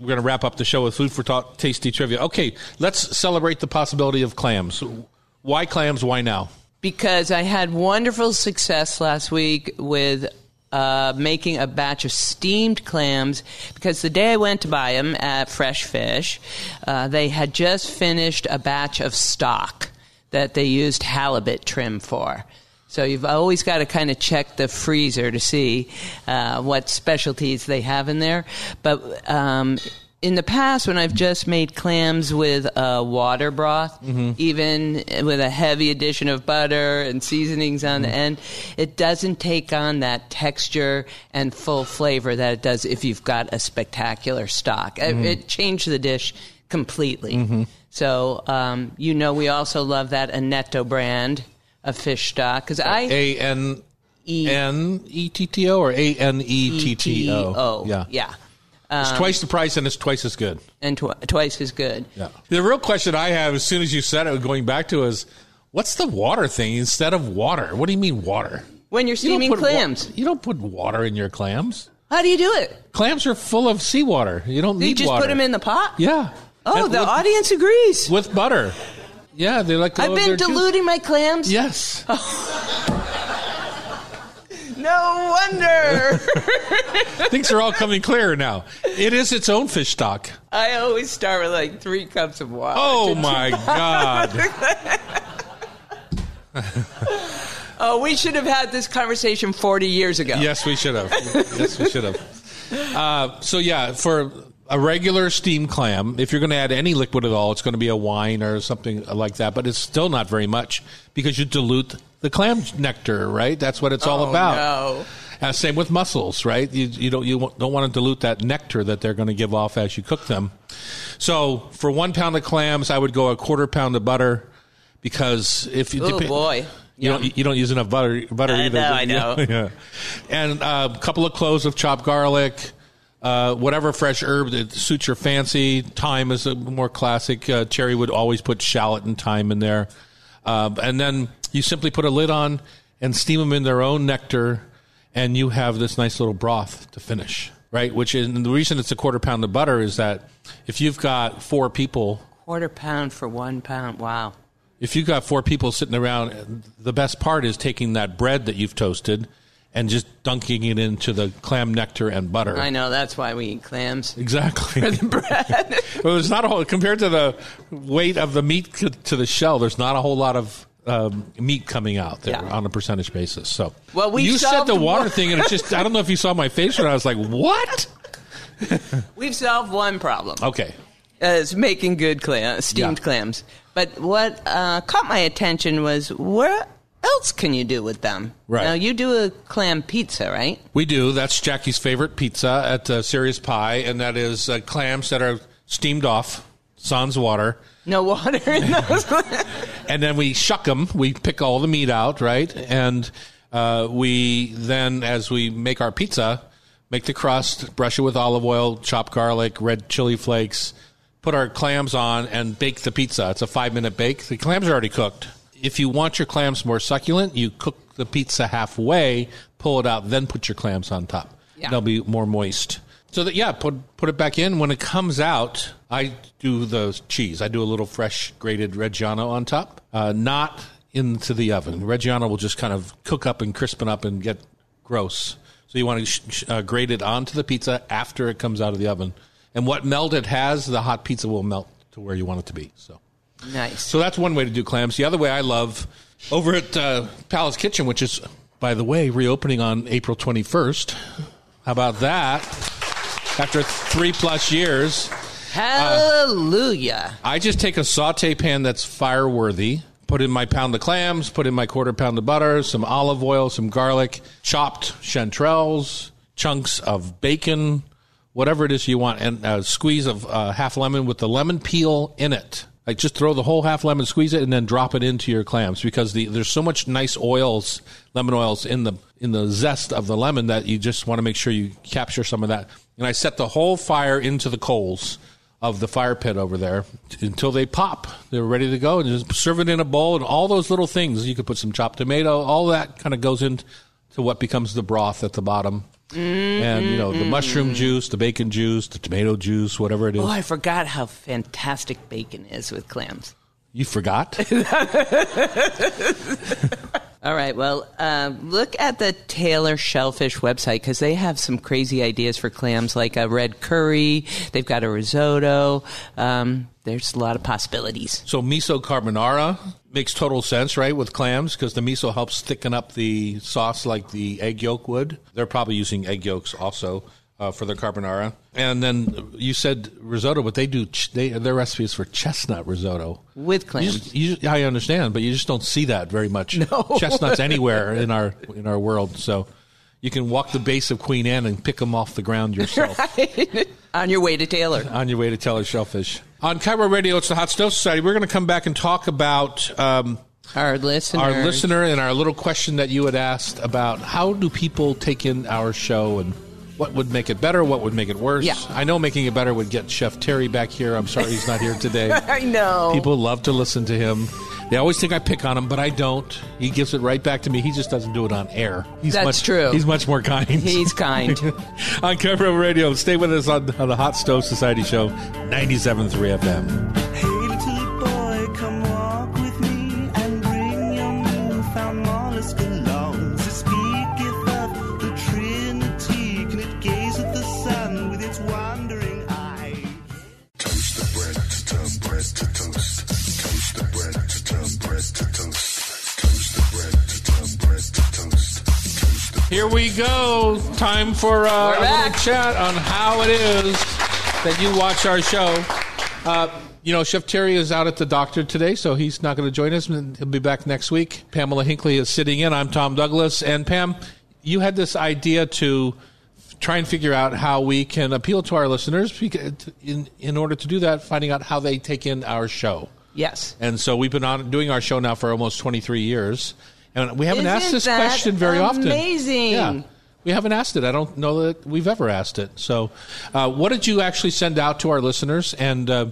We're going to wrap up the show with food for talk, tasty trivia. Okay, let's celebrate the possibility of clams. Why clams? Why now? because I had wonderful success last week with uh, making a batch of steamed clams. Because the day I went to buy them at Fresh Fish, uh, they had just finished a batch of stock that they used halibut trim for. So you've always got to kind of check the freezer to see uh, what specialties they have in there. But um, in the past, when I've just made clams with uh, water broth, even with a heavy addition of butter and seasonings on the end, it doesn't take on that texture and full flavor that it does if you've got a spectacular stock. It, it changed the dish completely. So um, you know, we also love that Annetto brand of fish stock because I A N N E T T O or A N E T T O? E-T-O. Yeah. Yeah, It's um, twice the price and it's twice as good. and tw- twice as good. Yeah. The real question I have, as soon as you said it, going back to, is what's the water thing instead of water? What do you mean water? When you're You steaming wa- clams, you don't put water in your clams. how do you do it? Clams are full of seawater. You don't Do you need just water. put them in the pot? Yeah. Oh, And the with, audience agrees. with butter. Yeah, they like. to I've been their juice. diluting my clams. Yes. Oh. No wonder. Things are all coming clearer now. It is its own fish stock. I always start with like three cups of water. Oh my god. Oh, we should have had this conversation 40 years ago. Yes, we should have. Yes, we should have. Uh, so yeah, for a regular steamed clam, if you're going to add any liquid at all, it's going to be a wine or something like that. But it's still not very much because you dilute the clam nectar, right? That's what it's all Oh, about. no. Uh, same with mussels, right? You, you don't you don't want to dilute that nectar that they're going to give off as you cook them. So for one pound of clams, I would go a quarter pound of butter because if you Oh, boy. you don't you don't use enough butter butter I either. know, I know. yeah. And uh, a couple of cloves of chopped garlic, uh, whatever fresh herb that suits your fancy. Thyme is a more classic. Uh, Thierry would always put shallot and thyme in there, uh, and then you simply put a lid on and steam them in their own nectar, and you have this nice little broth to finish. Right, which is and the reason it's a quarter pound of butter is that if you've got four people Quarter pound for one pound. Wow. if you've got four people sitting around, the best part is taking that bread that you've toasted and just dunking it into the clam nectar and butter. I know. That's why we eat clams. Exactly. for the well, there's not a whole compared to the weight of the meat to the shell. There's not a whole lot of um, meat coming out there Yeah. on a percentage basis. So, Well, we you said the water one- thing, and it's just I don't know if you saw my face when I was like, "What?" We've solved one problem. Okay. uh, is making good clam, steamed Yeah. clams. But what uh, caught my attention was what else can you do with them? Right. Now you do a clam pizza, right? We do. That's Jackie's favorite pizza at uh, Serious Pie, and that is uh, clams that are steamed off, sans water. No water in those. and then we shuck them. We pick all the meat out, right? And uh, we then, as we make our pizza, make the crust, brush it with olive oil, chop garlic, red chili flakes, put our clams on, and bake the pizza. It's a five minute bake. The clams are already cooked. If you want your clams more succulent, you cook the pizza halfway, pull it out, then put your clams on top. Yeah. They'll be more moist. So that yeah, put put it back in. When it comes out, I do the cheese. I do a little fresh grated Reggiano on top, uh, not into the oven. Reggiano will just kind of cook up and crispen up and get gross. So you want to sh- sh- uh, grate it onto the pizza after it comes out of the oven. And what melt it has, the hot pizza will melt to where you want it to be. So. nice. So that's one way to do clams. The other way I love over at uh, Palace Kitchen, which is, by the way, reopening on April 21st. How about that? After three plus years, Hallelujah. I just take a saute pan that's fire worthy, put in my pound of clams, put in my quarter pound of butter, some olive oil, some garlic, chopped chanterelles, chunks of bacon, whatever it is you want, and a squeeze of uh, half lemon with the lemon peel in it. Like just throw the whole half lemon, squeeze it, and then drop it into your clams because the, there's so much nice oils, lemon oils in the in the zest of the lemon that you just want to make sure you capture some of that. And I set the whole fire into the coals of the fire pit over there until they pop. They're ready to go, and just serve it in a bowl. And all those little things you could put some chopped tomato. All that kind of goes into what becomes the broth at the bottom. Mm-hmm. And you know the mm-hmm. mushroom mm-hmm. juice, the bacon juice, the tomato juice, whatever it is. Oh, I forgot how fantastic bacon is with clams. You forgot? All right. Well, uh, look at the Taylor Shellfish website because they have some crazy ideas for clams, like a red curry. They've got a risotto. Um, there's a lot of possibilities. So miso carbonara makes total sense, right, with clams because the miso helps thicken up the sauce like the egg yolk would. They're probably using egg yolks also uh, for their carbonara. And then you said risotto, but they do ch- they, their recipe is for chestnut risotto With You clams. just- you just- I understand, but you just don't see that very much. No. chestnuts anywhere in our in our world. So you can walk the base of Queen Anne and pick them off the ground yourself. On your way to Taylor. on your way to Taylor Shellfish. On KIRO Radio, it's the Hot Stove Society. We're going to come back and talk about um, Our listener. our listener and our little question that you had asked about how do people take in our show and what would make it better, what would make it worse. Yeah. I know making it better would get Chef Thierry back here. I'm sorry he's not here today. I know. People love to listen to him. They always think I pick on him, but I don't. He gives it right back to me. He just doesn't do it on air. He's That's much, true. He's much more kind. He's kind. on KIRO Radio, stay with us on, on the Hot Stove Society Show, 97.3 FM. Here we go. Time for uh, a back. little chat on how it is that you watch our show. Uh, you know, Chef Thierry is out at the doctor today, so he's not going to join us. and He'll be back next week. Pamela Hinckley is sitting in. I'm Tom Douglas. And Pam, you had this idea to try and figure out how we can appeal to our listeners in, in order to do that, finding out how they take in our show. yes. And so we've been on doing our show now for almost 23 years. And we haven't Isn't asked this question very often. amazing? Yeah. We haven't asked it. I don't know that we've ever asked it. So, uh, what did you actually send out to our listeners? And uh,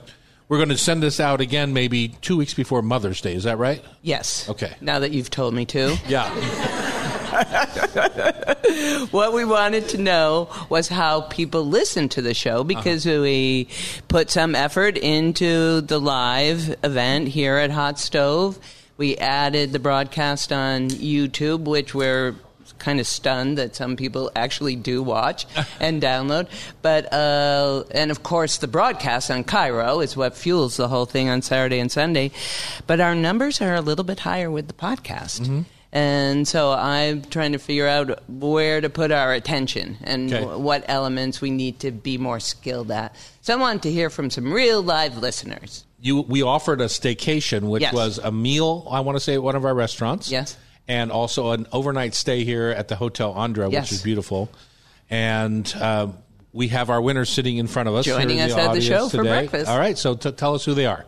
we're going to send this out again maybe two weeks before Mother's Day. Is that right? Yes. Okay. Now that you've told me to. Yeah. what we wanted to know was how people listen to the show because Uh-huh. we put some effort into the live event here at Hot Stove. We added the broadcast on YouTube, which we're kind of stunned that some people actually do watch and download. But uh, and of course, the broadcast on KIRO is what fuels the whole thing on Saturday and Sunday. But our numbers are a little bit higher with the podcast. And so I'm trying to figure out where to put our attention and Okay. wh- what elements we need to be more skilled at. So I wanted to hear from some real live listeners. You, we offered a staycation, which Yes. was a meal, I want to say, at one of our restaurants. Yes. And also an overnight stay here at the Hotel Andra, Yes. which is beautiful. And uh, we have our winners sitting in front of us. Joining here in us at the audience show for breakfast. All right, so t- tell us who they are.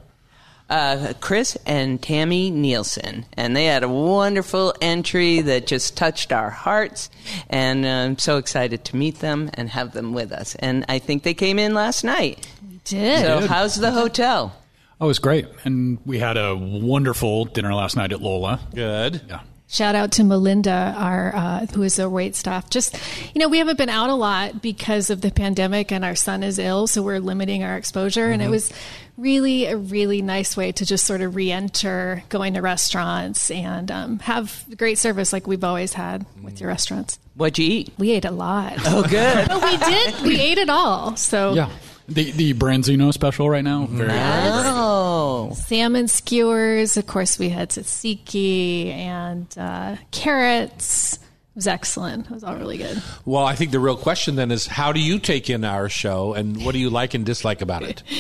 Uh, Chris and Tammy Nielsen, and they had a wonderful entry that just touched our hearts, and uh, I'm so excited to meet them and have them with us. And I think they came in last night. Did. So how's the hotel? Oh, it was great. And we had a wonderful dinner last night at Lola. Good. Yeah. Shout out to Melinda, our uh, who is our wait staff. Just you know, we haven't been out a lot because of the pandemic, and our son is ill, so we're limiting our exposure. And it was really a really nice way to just sort of re-enter going to restaurants and um, have great service like we've always had with your restaurants. What'd you eat? We ate a lot. Oh, good. but we did. We ate it all. So Yeah. The the Branzino special right now. Very Oh, salmon skewers. Of course, we had tzatziki and uh, carrots. It was excellent. It was all really good. Well, I think the real question then is how do you take in our show and what do you like and dislike about it?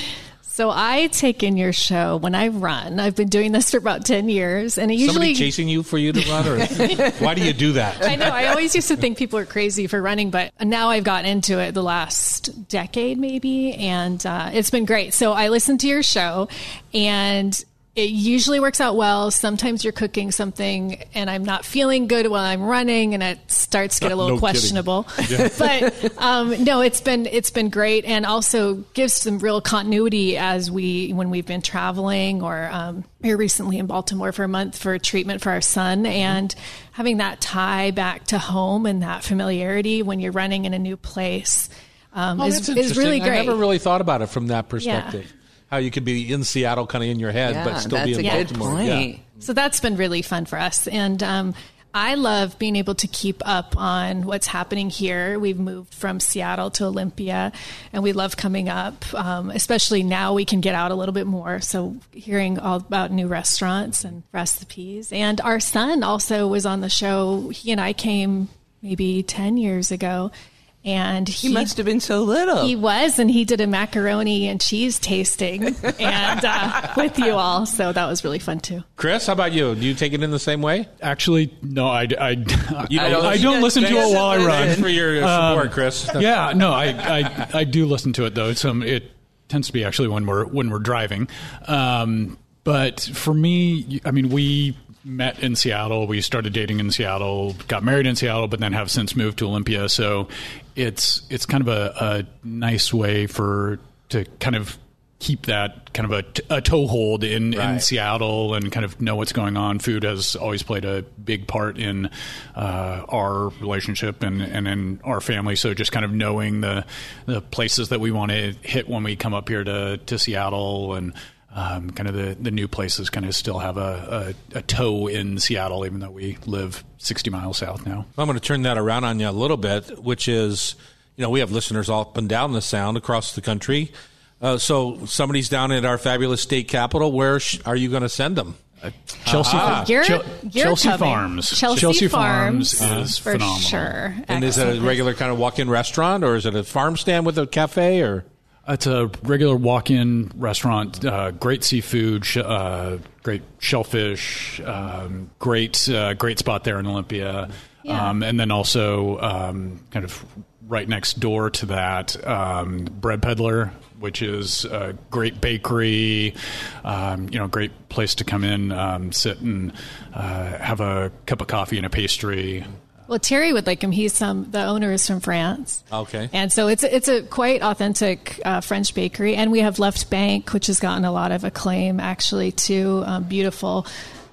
So I take in your show when I run. I've been doing this for about ten years, and it usually Somebody chasing you for you to run, or why do you do that? I know. I always used to think people are crazy for running, but now I've gotten into it the last decade, maybe, and uh, it's been great. So I listen to your show, and it usually works out well. Sometimes you're cooking something, and I'm not feeling good while I'm running, and it starts to get a little No questionable. Yeah. but um, no, it's been it's been great, and also gives some real continuity as we when we've been traveling or um, we were recently in Baltimore for a month for treatment for our son, and having that tie back to home and that familiarity when you're running in a new place um, Oh, is, is really great. I never really thought about it from that perspective. How you could be in Seattle, kind of in your head, but still be in Baltimore. Yeah. So that's been really fun for us. And um, I love being able to keep up on what's happening here. We've moved from Seattle to Olympia, and we love coming up, um, especially now we can get out a little bit more. So hearing all about new restaurants and recipes. And our son also was on the show. He and I came maybe 10 years ago. And he, must have been so little. He was, and he did a macaroni and cheese tasting and uh, with you all. So that was really fun too. Chris, how about you? Do you take it in the same way? Actually, no. I, I, You I, don't- I don't listen to it while I run. for your support, Chris. Yeah, no, I, I, I do listen to it though. Some it tends to be actually when we're when we're driving. Um, but for me, I mean, we met in Seattle. We started dating in Seattle, got married in Seattle, but then have since moved to Olympia. So it's it's kind of a, a nice way for to kind of keep that kind of a, a toehold in, in Seattle and kind of know what's going on. Food has always played a big part in uh, our relationship and, and in our family. So just kind of knowing the the places that we want to hit when we come up here to, to Seattle and um, kind of the, the new places kind of still have a, a, a toe in Seattle, even though we live 60 miles south now. I'm going to turn that around on you a little bit, which is, you know, we have listeners all up and down the sound across the country. Uh, so somebody's down at our fabulous state capital. Where sh- are you going to send them? Chelsea, Ah. You're, you're Chelsea. Farms. Chelsea, Chelsea Farms, Farms is for phenomenal. sure. And is it a regular kind of walk-in restaurant, or is it a farm stand with a cafe, or? It's a regular walk-in restaurant. Uh, great seafood, sh- uh, great shellfish, um, great uh, great spot there in Olympia, Yeah. um, and then also um, kind of right next door to that, um, Bread Peddler, which is a great bakery. Um, you know, great place to come in, um, sit and uh, have a cup of coffee and a pastry. Well, Thierry would like him. He's um, the owner is from France. Okay. And so it's it's a quite authentic uh, French bakery, and we have Left Bank, which has gotten a lot of acclaim actually too. Um, beautiful,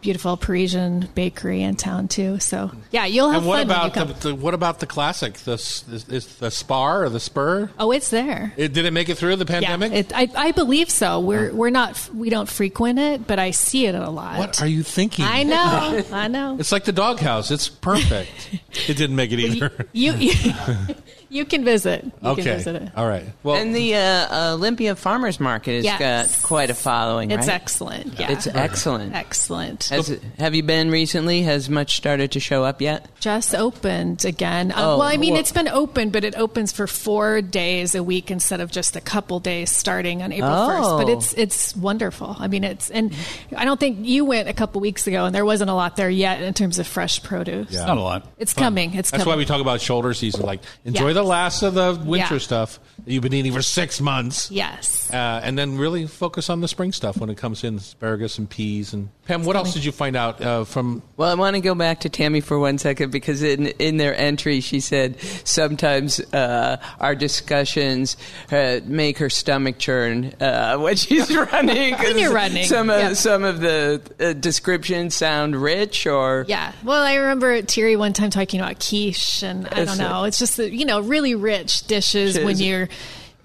beautiful Parisian bakery in town too. So yeah, you'll have and what fun when you about come. the, the what about the classic? The is, is the Spar or the Spur? oh, it's there. It, did it make it through the pandemic? Yeah, it, I, I believe so. We're we're not we don't frequent it, but I see it a lot. what are you thinking? I know, I know. It's like the doghouse. It's perfect. it didn't make it either. You you, you can visit. You okay. can visit it. All right. Well, and the uh, Olympia Farmers Market has Yes. got quite a following. It's right? excellent. Yeah. It's excellent. Excellent. Has, have you been recently? Has much started to show up yet? just opened again. Uh, Oh, well, I mean, well- it's been open, but it opens for four days a week instead of just a couple days starting on April first. Oh. first. But it's it's wonderful. I mean, it's and I don't think you went a couple weeks ago, and there wasn't a lot there yet in terms of fresh produce. Yeah. Not a lot. It's coming. It's coming. That's coming. why we talk about shoulder season. Like, enjoy Yeah. the last of the winter Yeah. stuff you've been eating for six months. Yes. Uh, and then really focus on the spring stuff when it comes in asparagus and peas. And Pam, what else did you find out uh, from? Well, I want to go back to Tammy for one second because in in their entry she said sometimes uh, our discussions uh, make her stomach churn uh, when she's running. 'cause When you're running, some of yeah. some of the uh, descriptions sound rich or Yeah. Well, I remember Thierry one time talking about quiche, and I don't know. It's just, you know, really rich dishes when Is it- you're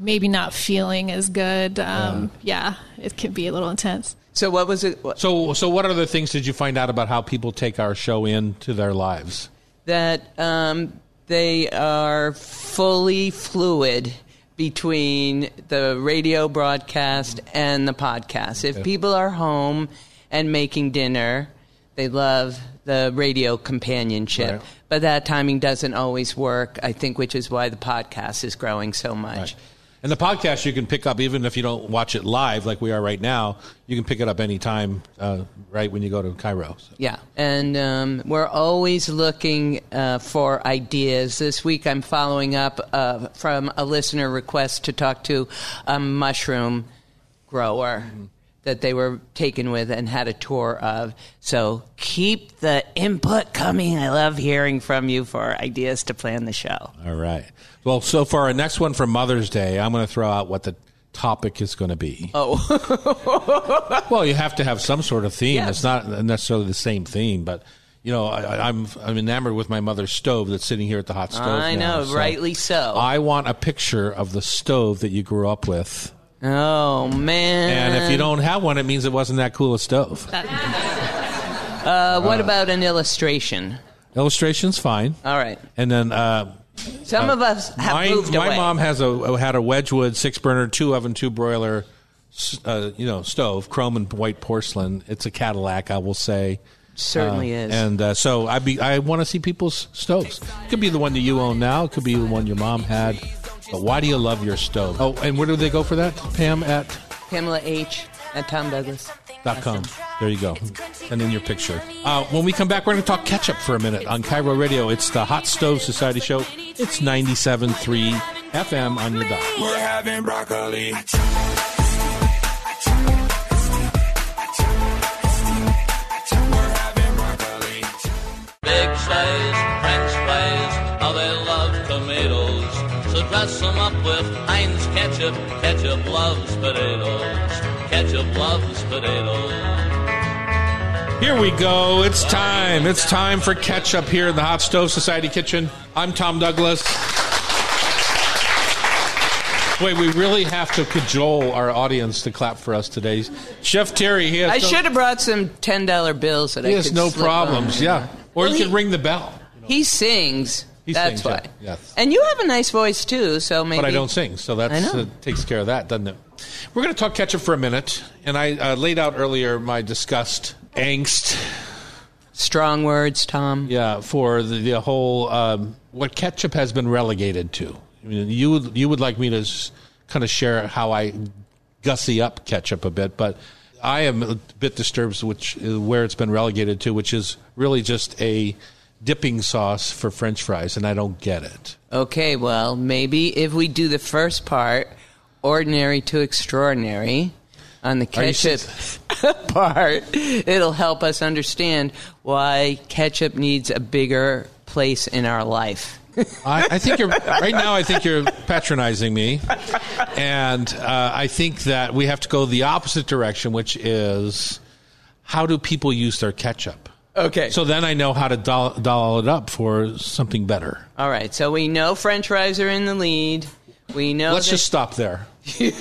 maybe not feeling as good. Um, yeah, it can be a little intense. So what was it? So, so what other things did you find out about how people take our show into their lives? that um, they are fully fluid between the radio broadcast and the podcast. If people are home and making dinner, They love the radio companionship. Right. But that timing doesn't always work, I think, which is why the podcast is growing so much. And the podcast you can pick up even if you don't watch it live like we are right now. You can pick it up anytime, uh, right when you go to KIRO. So. Yeah, and um, we're always looking uh, for ideas. This week, I'm following up uh, from a listener request to talk to a mushroom grower that they were taken with and had a tour of. So keep the input coming. I love hearing from you for ideas to plan the show. All right. Well, so for our next one for Mother's Day, I'm going to throw out what the topic is going to be. Oh, well, you have to have some sort of theme. Yes. It's not necessarily the same theme, but you know, I, I'm I'm enamored with my mother's stove that's sitting here at the hot stove. I now, know, so rightly so. I want a picture of the stove that you grew up with. Oh man! And if you don't have one, it means it wasn't that cool a stove. uh, what about an illustration? Illustration's fine. All right. And then uh, Some uh, of us have my, moved my away. mom has a had a Wedgwood six burner, two oven, two broiler, s- uh, you know, stove, chrome and white porcelain. It's a Cadillac, I will say. Certainly Uh, is. And uh, so I be I want to see people's stoves. It could be the one that you own now. It could be the one your mom had. But why do you love your stove? Oh, and where do they go for that? Pam at Pamela H. at Tom Douglas. dot com. There you go. And in your picture. Uh, when we come back, we're going to talk ketchup for a minute on KIRO Radio. It's the Hot Stove Society Show. It's 97.3 FM on your dial. We're having broccoli. Big size So dress them up with Heinz ketchup. Ketchup loves potatoes. Ketchup loves potatoes. Here we go. It's time. It's time for ketchup here in the Hot Stove Society kitchen. I'm Tom Douglas. Wait, we really have to cajole our audience to clap for us today. Chef Thierry, he has I no, should have brought some ten dollar bills that he I has could no slip problems. on. Yeah, or Well, you he- can ring the bell. He sings. He That's why. yeah. Yes. And you have a nice voice too, so maybe. But I don't sing, so that uh, takes care of that, doesn't it? We're going to talk ketchup for a minute, and I uh, laid out earlier my disgust, angst, strong words, Tom. Yeah, for the, the whole um, what ketchup has been relegated to. I mean, you would you would like me to s- kind of share how I gussy up ketchup a bit, but I am a bit disturbed which where it's been relegated to, which is really just a dipping sauce for French fries, and I don't get it. Okay, well, maybe if we do the first part, ordinary to extraordinary, on the ketchup part, it'll help us understand why ketchup needs a bigger place in our life. I, I think you're right now. I think you're patronizing me, and uh, I think that we have to go the opposite direction, which is how do people use their ketchup? Okay. So then I know how to doll, doll it up for something better. All right, so we know French fries are in the lead. We know Let's just stop there. You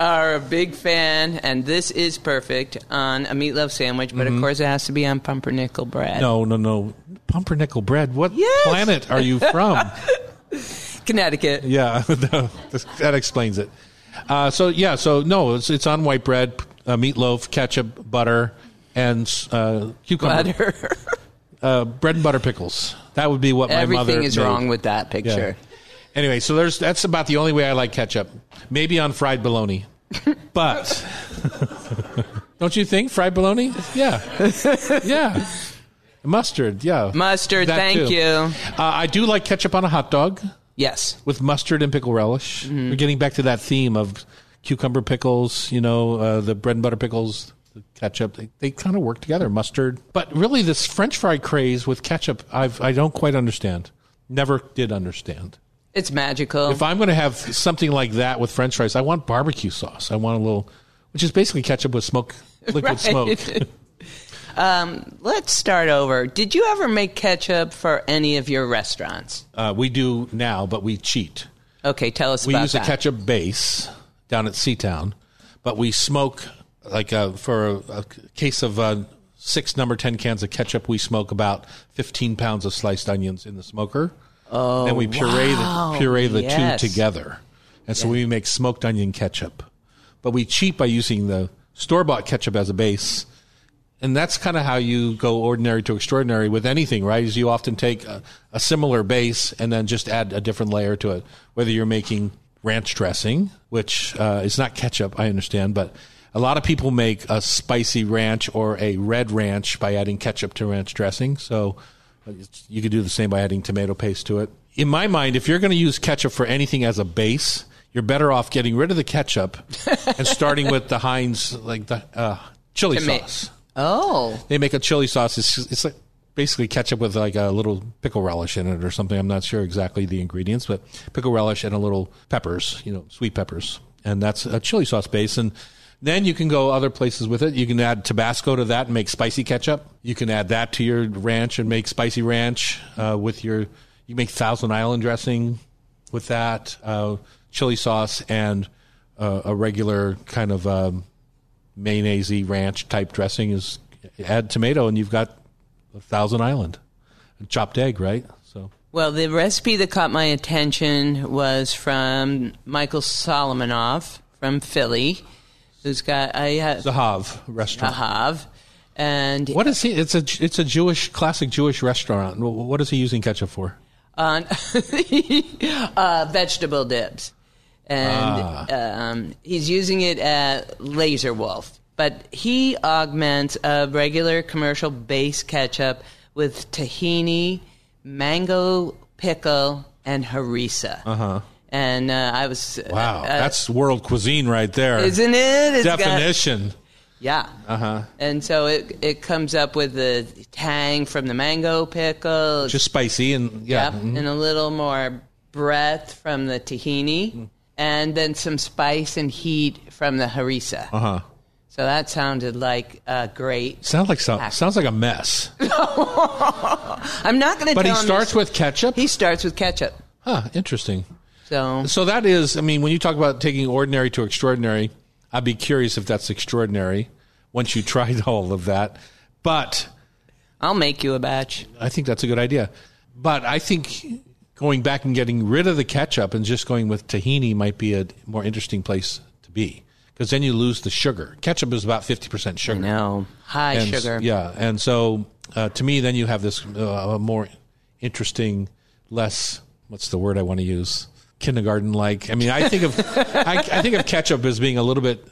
are a big fan, and this is perfect on a meatloaf sandwich, but of Mhm. course it has to be on pumpernickel bread. No, no, no. Pumpernickel bread. What Yes. planet are you from? Connecticut. yeah, that explains it. Uh, so yeah, so no, it's it's on white bread, uh, meatloaf, ketchup, butter, and uh, cucumber. Butter. uh, bread and butter pickles. That would be what my mother. Everything is made. wrong with that picture. Yeah. Anyway, so there's that's about the only way I like ketchup. Maybe on fried bologna, but don't you think fried bologna? Yeah, yeah. Mustard, yeah. Mustard, That thank too. you. Uh, I do like ketchup on a hot dog. Yes, with mustard and pickle relish. Mm-hmm. We're getting back to that theme of cucumber pickles. You know, uh, the bread and butter pickles, the ketchup. They, they kind of work together. Mustard, but really, this French fry craze with ketchup, I've I don't quite understand. Never did understand. It's magical. If I'm going to have something like that with French fries, I want barbecue sauce. I want a little, which is basically ketchup with smoke, liquid Right. smoke. um, let's start over. Did you ever make ketchup for any of your restaurants? Uh, we do now, but we cheat. Okay, tell us we use that. a ketchup base down at Seatown, but we smoke like uh, for a, a case of uh, six number ten cans of ketchup. We smoke about fifteen pounds of sliced onions in the smoker, Oh, and we puree wow. the puree the Yes. two together, and so Yeah. we make smoked onion ketchup. But we cheat by using the store bought ketchup as a base, And that's kind of how you go ordinary to extraordinary with anything, right? Is you often take a, a similar base and then just add a different layer to it. Whether you're making ranch dressing, which uh, is not ketchup, I understand, but a lot of people make a spicy ranch or a red ranch by adding ketchup to ranch dressing. So you could do the same by adding tomato paste to it. In my mind, if you're going to use ketchup for anything as a base, you're better off getting rid of the ketchup and starting with the Heinz, like the uh, chili Toma- sauce. Oh. They make a chili sauce. It's, it's like basically ketchup with like a little pickle relish in it or something. I'm not sure exactly the ingredients, but pickle relish and a little peppers, you know, sweet peppers. And that's a chili sauce base. And then you can go other places with it. You can add Tabasco to that and make spicy ketchup. You can add that to your ranch and make spicy ranch uh, with your, you make Thousand Island dressing with that, uh, chili sauce and uh, a regular kind of um, mayonnaise ranch type dressing is add tomato and you've got a Thousand Island, a chopped egg, right? So Well, the recipe that caught my attention was from Michael Solomonov from Philly, who's got I have Zahav restaurant. Zahav, and What is he? It's a it's a Jewish classic Jewish restaurant. What is he using ketchup for? on uh, vegetable dips, and Ah. um, he's using it at Laser Wolf. But he augments a regular commercial base ketchup with tahini, mango pickle, and harissa. Uh huh. And uh, I was Wow, uh, that's world cuisine right there, Isn't it? It's got- Definition. yeah. Uh huh. And so it it comes up with the tang from the mango pickle, Just spicy and yeah. Yep, mhm. and a little more breath from the tahini, Mm. and then some spice and heat from the harissa. Uh huh. So that sounded like a great. Sounds like some, sounds like a mess. I'm not going to. But he starts with ketchup. He starts with ketchup. Huh. Interesting. So So that is, I mean, when you talk about taking ordinary to extraordinary, I'd be curious if that's extraordinary once you tried all of that. But I'll make you a batch. I think that's a good idea. But I think going back and getting rid of the ketchup and just going with tahini might be a more interesting place to be because then you lose the sugar. Ketchup is about 50% sugar. No, high And- sugar. Yeah. And so uh, to me, then you have this uh, more interesting, less, what's the word I want to use? Kindergarten like. I mean, I think of I, I think of ketchup as being a little bit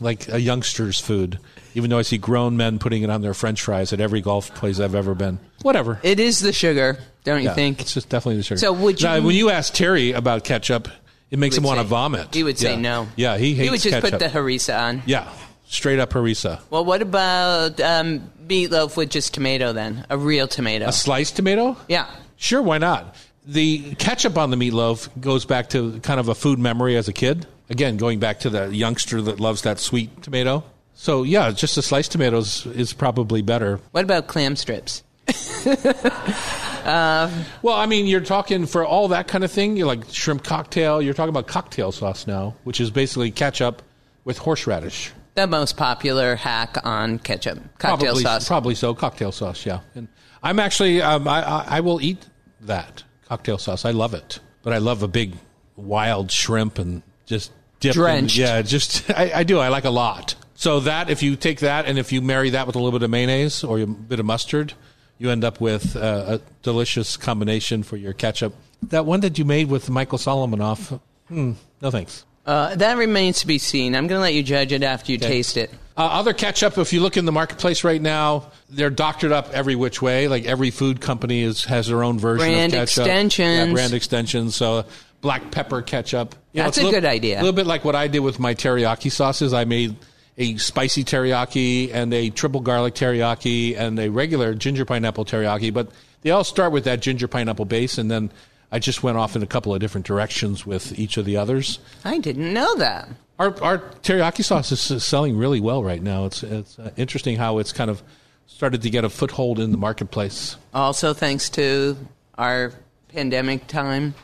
like a youngster's food, even though I see grown men putting it on their French fries at every golf place I've ever been. Whatever. It is the sugar, don't you think? It's just definitely the sugar. So would you- Now, when you ask Thierry about ketchup, it makes him want to vomit. He would say Yeah. no. Yeah, he hates He would just ketchup. put the harissa on. yeah, straight up harissa. Well, what about um, meatloaf with just tomato then? A real tomato. A sliced tomato? Yeah. Sure, why not? The ketchup on the meatloaf goes back to kind of a food memory as a kid. Again, going back to the youngster that loves that sweet tomato. So yeah, just the sliced tomatoes is probably better. What about clam strips? Well, I mean, you're talking for all that kind of thing. You're like shrimp cocktail. You're talking about cocktail sauce now, which is basically ketchup with horseradish. The most popular hack on ketchup, cocktail probably, sauce. Probably so. Cocktail sauce, yeah. And I'm actually, um, I, I, I will eat that cocktail sauce. I love it, but I love a big wild shrimp and just dip. in- Drenched. yeah, just I, I do. I like a lot. So that if you take that and if you marry that with a little bit of mayonnaise or a bit of mustard, you end up with uh, a delicious combination for your ketchup. That one that you made with Michael Solomonov, hmm, no thanks. Uh, that remains to be seen. I'm going to let you judge it after you taste it. Uh, other ketchup, if you look in the marketplace right now, they're doctored up every which way. Like every food company is has their own version Brand of ketchup. extensions. Yeah, brand extensions. So black pepper ketchup. That's it's a little- good idea. A little bit like what I did with my teriyaki sauces. I made a spicy teriyaki and a triple garlic teriyaki and a regular ginger pineapple teriyaki. But they all start with that ginger pineapple base, and then I just went off in a couple of different directions with each of the others. I didn't know that. Our our teriyaki sauce is selling really well right now. It's it's uh, interesting how it's kind of started to get a foothold in the marketplace. Also, thanks to our pandemic time.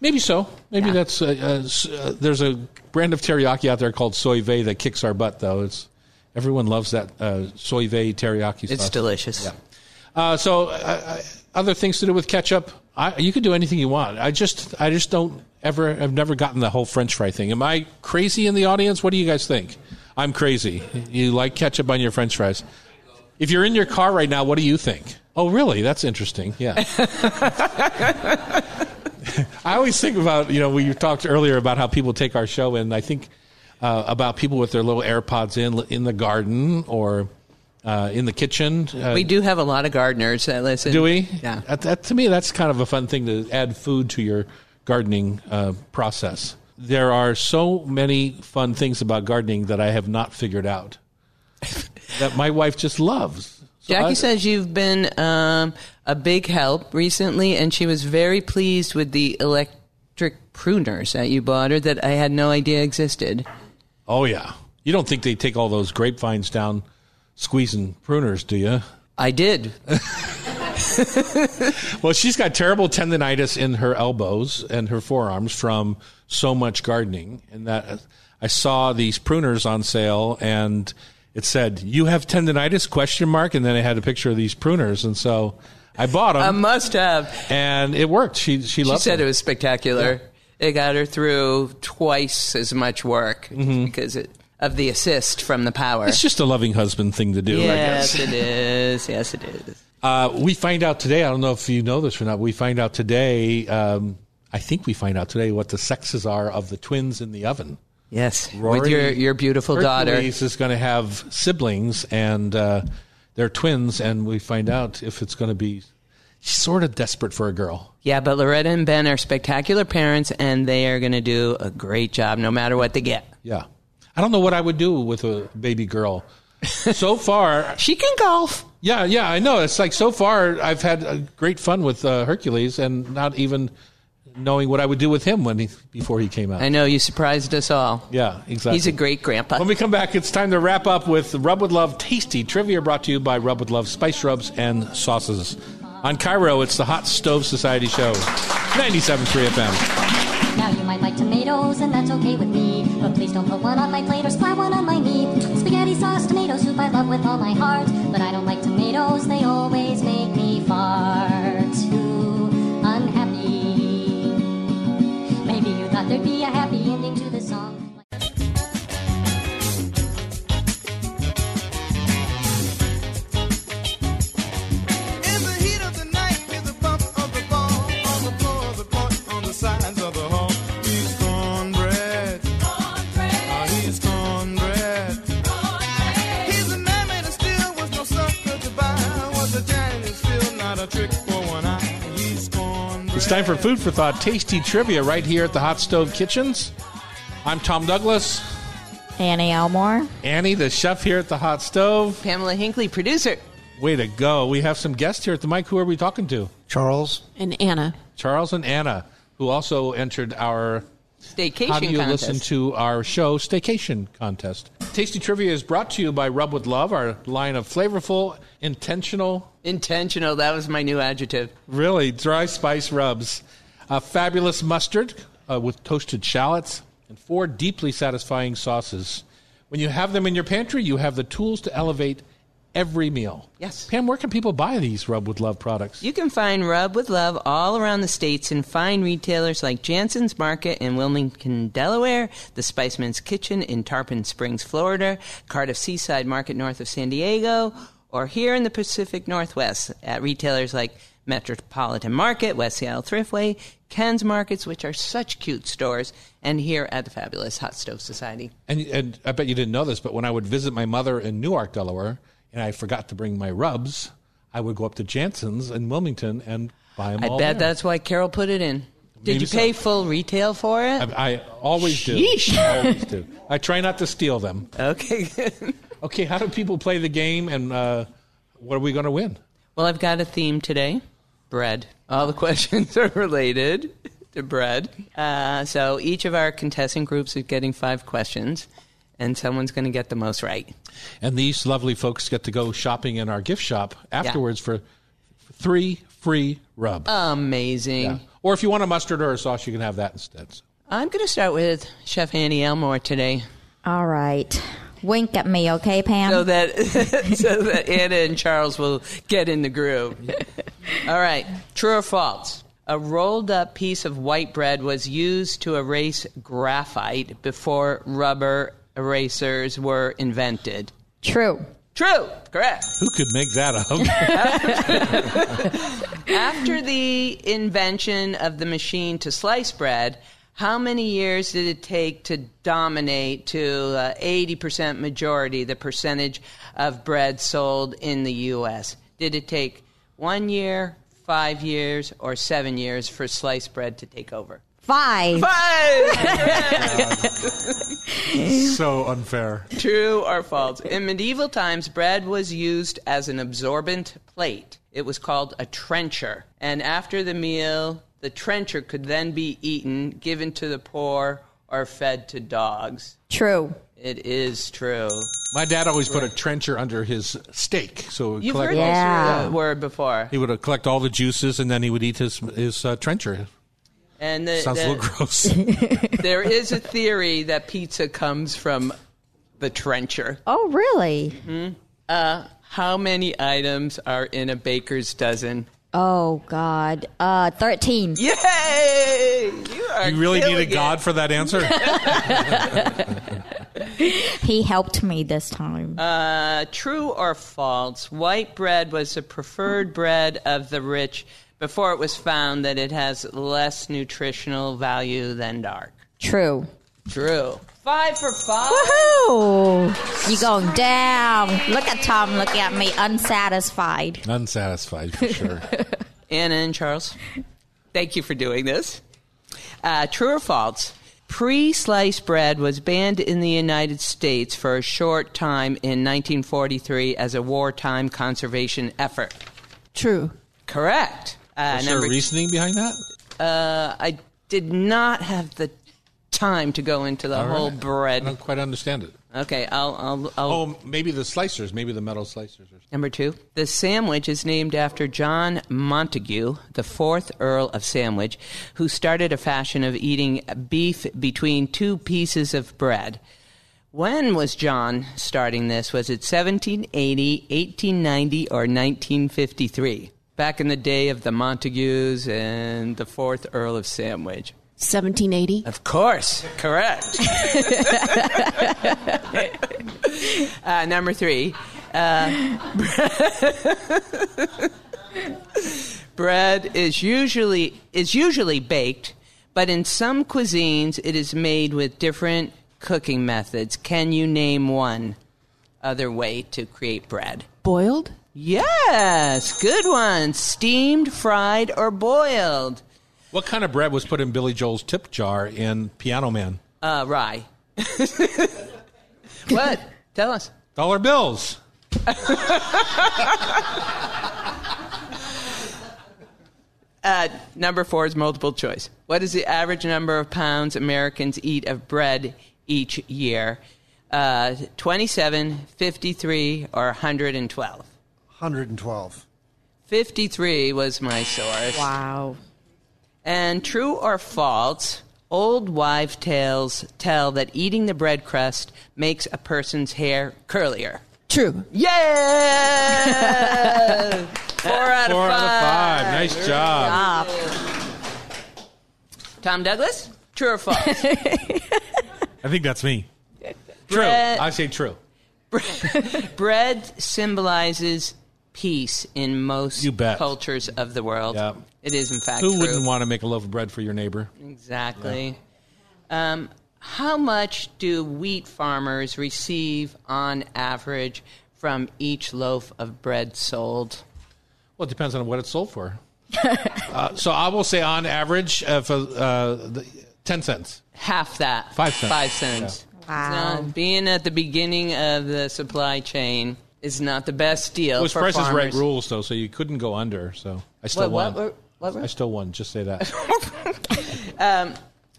Maybe so. Maybe that's uh, uh, uh, there's a brand of teriyaki out there called Soy Vay that kicks our butt though. It's everyone loves that uh, Soy Vay teriyaki sauce. It's delicious. Yeah. Uh, so other things to do with ketchup, I, you can do anything you want. I just I just don't ever I've never gotten the whole French fry thing. Am I crazy in the audience? What do you guys think? I'm crazy. You like ketchup on your French fries? If you're in your car right now, what do you think? Oh, really? That's interesting. Yeah. I always think about, you know, we talked earlier about how people take our show, and I think uh, about people with their little AirPods in in the garden or uh, in the kitchen. Uh, we do have a lot of gardeners that listen. do we? Yeah. That, that- to me, that's kind of a fun thing to add food to your gardening uh, process. There are so many fun things about gardening that I have not figured out that my wife just loves. So Jackie I- says you've been um, a big help recently, and she was very pleased with the electric pruners that you bought her that I had no idea existed. Oh yeah. You don't think they take all those grapevines down squeezing pruners, do you? I did. well, she's got terrible tendonitis in her elbows and her forearms from so much gardening, and that I saw these pruners on sale, and it said "You have tendonitis?" question mark, and then it had a picture of these pruners, and so I bought them. I must have. and it worked. She she She loved She said them. it was spectacular. It got her through twice as much work mm-hmm. because it, of the assist from the power. It's just a loving husband thing to do, I yes, it is. Yes, it is. Uh, we find out today. I don't know if you know this or not. We find out today. Um, I think we find out today what the sexes are of the twins in the oven. Yes, Rory with your your beautiful daughter. Hercules is going to have siblings, and uh, they're twins, and we find out if it's going to be. She's sort of desperate for a girl. Yeah, but Loretta and Ben are spectacular parents, and they are going to do a great job no matter what they get. Yeah, I don't know what I would do with a baby girl. So far, she can golf. Yeah, yeah, I know. It's like so far, I've had uh, great fun with uh, Hercules, and not even knowing what I would do with him when he before he came out. I know you surprised us all. Yeah, exactly. He's a great grandpa. When we come back, it's time to wrap up with Rub with Love Tasty Trivia brought to you by Rub with Love Spice Rubs and Sauces. On KIRO, it's the Hot Stove Society Show, 97.3 FM. Now you might like tomatoes, and that's okay with me. But please don't put one on my plate or splat one on my knee. Spaghetti sauce, tomato soup, I love with all my heart. But I don't like tomatoes, they always make me far too unhappy. Maybe you thought there'd be a happy ending to the song. Time for Food for Thought Tasty Trivia right here at the Hot Stove Kitchens. I'm Tom Douglas. Annie Elmore. Annie, the chef here at the Hot Stove. Pamela Hinckley, producer. Way to go. We have some guests here at the mic. Who are we talking to? Charles. And Anna. Charles and Anna, who also entered our Staycation How do you contest. listen to our show, Staycation Contest? Tasty Trivia is brought to you by Rub with Love, our line of flavorful, intentional, Intentional, that was my new adjective. really dry spice rubs. A fabulous mustard uh, with toasted shallots and four deeply satisfying sauces. When you have them in your pantry, you have the tools to elevate every meal. Yes. Pam, where can people buy these Rub with Love products? You can find Rub with Love all around the states in fine retailers like Janssen's Market in Wilmington, Delaware, the Spiceman's Kitchen in Tarpon Springs, Florida, Cardiff Seaside Market north of San Diego, or here in the Pacific Northwest at retailers like Metropolitan Market, West Seattle Thriftway, Ken's Markets, which are such cute stores, and here at the fabulous Hot Stove Society. And, and I bet you didn't know this, but when I would visit my mother in Newark, Delaware, and I forgot to bring my rubs, I would go up to Janssen's in Wilmington and buy them I bet there. that's why Carol put it in. Did Maybe you so. pay full retail for it? I, I always do. Sheesh. I always do. I try not to steal them. Okay, good. Okay, how do people play the game, and uh, what are we going to win? Well, I've got a theme today bread. All the questions are related to bread. Uh, so each of our contestant groups is getting five questions, and someone's going to get the most right. And these lovely folks get to go shopping in our gift shop afterwards for three free rubs. Amazing. Yeah. Or if you want a mustard or a sauce, you can have that instead. I'm going to start with Chef Annie Elmore today. All right. Wink at me, okay, Pam? So that so that Anna and Charles will get in the groove. All right, true or false? A rolled up piece of white bread was used to erase graphite before rubber erasers were invented. True. True. Correct. Who could make that up? After the invention of the machine to slice bread, how many years did it take to dominate to uh, 80% majority the percentage of bread sold in the U.S.? Did it take one year, five years, or seven years for sliced bread to take over? Five. Five! so unfair. True or false? In medieval times, bread was used as an absorbent plate. It was called a trencher. And after the meal, the trencher could then be eaten, given to the poor, or fed to dogs. True. It is true. My dad always put a trencher under his steak, so it would You've collect heard all, this Yeah. uh, word before. he would uh, collect all the juices, and then he would eat his his uh, trencher. And the, Sounds a little gross. there is a theory that pizza comes from the trencher. Oh, really? Uh, how many items are in a baker's dozen? Oh, God. Uh, 13. Yay! You are you really killing needed it. God for that answer? He helped me this time. Uh, true or false? White bread was the preferred bread of the rich before it was found that it has less nutritional value than dark. True. True. Five for five. Woohoo! You going down. Look at Tom looking at me unsatisfied. Unsatisfied for sure. Anna and Charles, thank you for doing this. Uh, true or false? Pre sliced bread was banned in the United States for a short time in 1943 as a wartime conservation effort. True. Correct. Uh, Is there reasoning behind that? Uh, I did not have the time to go into the All whole right. bread. I don't quite understand it. Okay, I'll. I'll, I'll Oh, maybe the slicers, maybe the metal slicers. Or Number two, the sandwich is named after John Montagu, the fourth Earl of Sandwich, who started a fashion of eating beef between two pieces of bread. When was John starting this? Was it 1780, 1890, or 1953? Back in the day of the Montagues and the fourth Earl of Sandwich. 1780. Of course, correct. uh, number three, uh, bread is usually is usually baked, but in some cuisines it is made with different cooking methods. Can you name one other way to create bread? Boiled? Yes, good one. Steamed, fried, or boiled. What kind of bread was put in Billy Joel's tip jar in Piano Man? Uh, rye. what? Tell us. Dollar bills. Uh, number four is multiple choice. What is the average number of pounds Americans eat of bread each year? Uh, 27, 53, or 112? 112. 53 was my source. Wow. And true or false, old wives' tales tell that eating the bread crust makes a person's hair curlier. True. Yeah! Four out Four of out of five. five. Nice job. Tom Douglas, true or false? I think that's me. True. Bread- I say true. Bread symbolizes peace in most You bet. cultures of the world. Yeah. It is, in fact, Who true. wouldn't want to make a loaf of bread for your neighbor? Exactly. Um, how much do wheat farmers receive on average from each loaf of bread sold? Well, it depends on what it's sold for. uh, so I will say, on average, uh, for uh, the, ten cents. Half that. Five cents. Five cents. Wow. Now, being at the beginning of the supply chain is not the best deal It was for Price is Right rules, though, so you couldn't go under. So I still What- won. what- what- what- I still won. Just say that. Um,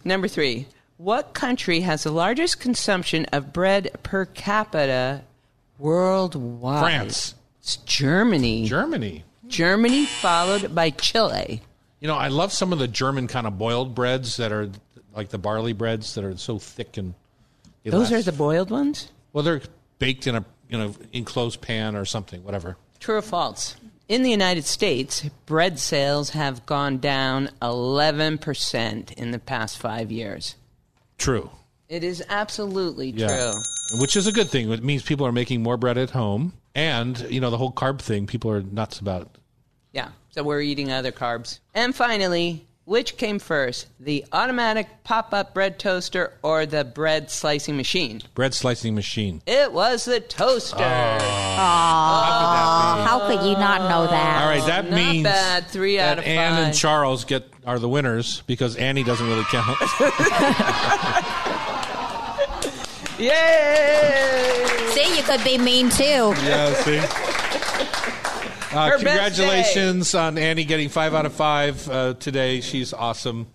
number three. What country has the largest consumption of bread per capita worldwide? France. It's Germany. Germany. Germany, followed by Chile. You know, I love some of the German kind of boiled breads that are like the barley breads that are so thick and. they Those are last- the boiled ones? Well, they're baked in a you know enclosed pan or something, whatever. True or false? In the United States, bread sales have gone down 11% in the past five years. True. It is absolutely Yeah. true. Which is a good thing. It means people are making more bread at home, And you know the whole carb thing, people are nuts about. Yeah, so we're eating other carbs. And finally, which came first, the automatic pop up bread toaster or the bread slicing machine? Bread slicing machine. It was the toaster. Oh. Aw, how could you not know that? All right, that Not means bad. Three that out of Anne five. and Charles get are the winners because Annie doesn't really count. Yay! See, you could be mean too. yeah, see. Uh, congratulations on Annie getting five out of five uh, today. She's awesome.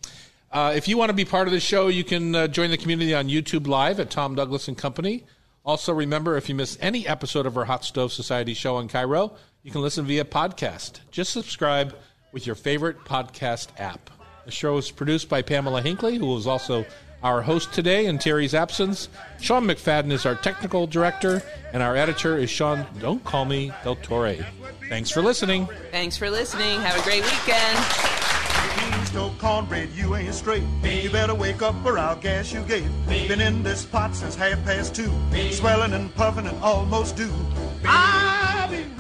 Uh, if you want to be part of the show, you can uh, join the community on YouTube Live at Tom Douglas and Company. Also, remember if you miss any episode of our Hot Stove Society show on KIRO, you can listen via podcast. Just subscribe with your favorite podcast app. The show is produced by Pamela Hinckley, who is also our host today in Thierry's absence. Sean McFadden is our technical director, and our editor is Sean, don't call me Del Torre. Thanks for listening. Thanks for listening. Have a great weekend. Beans, no cornbread, you ain't straight. You better wake up or I'll gas you gate. Been in this pot since half past two. Swelling and puffing and almost due. I'm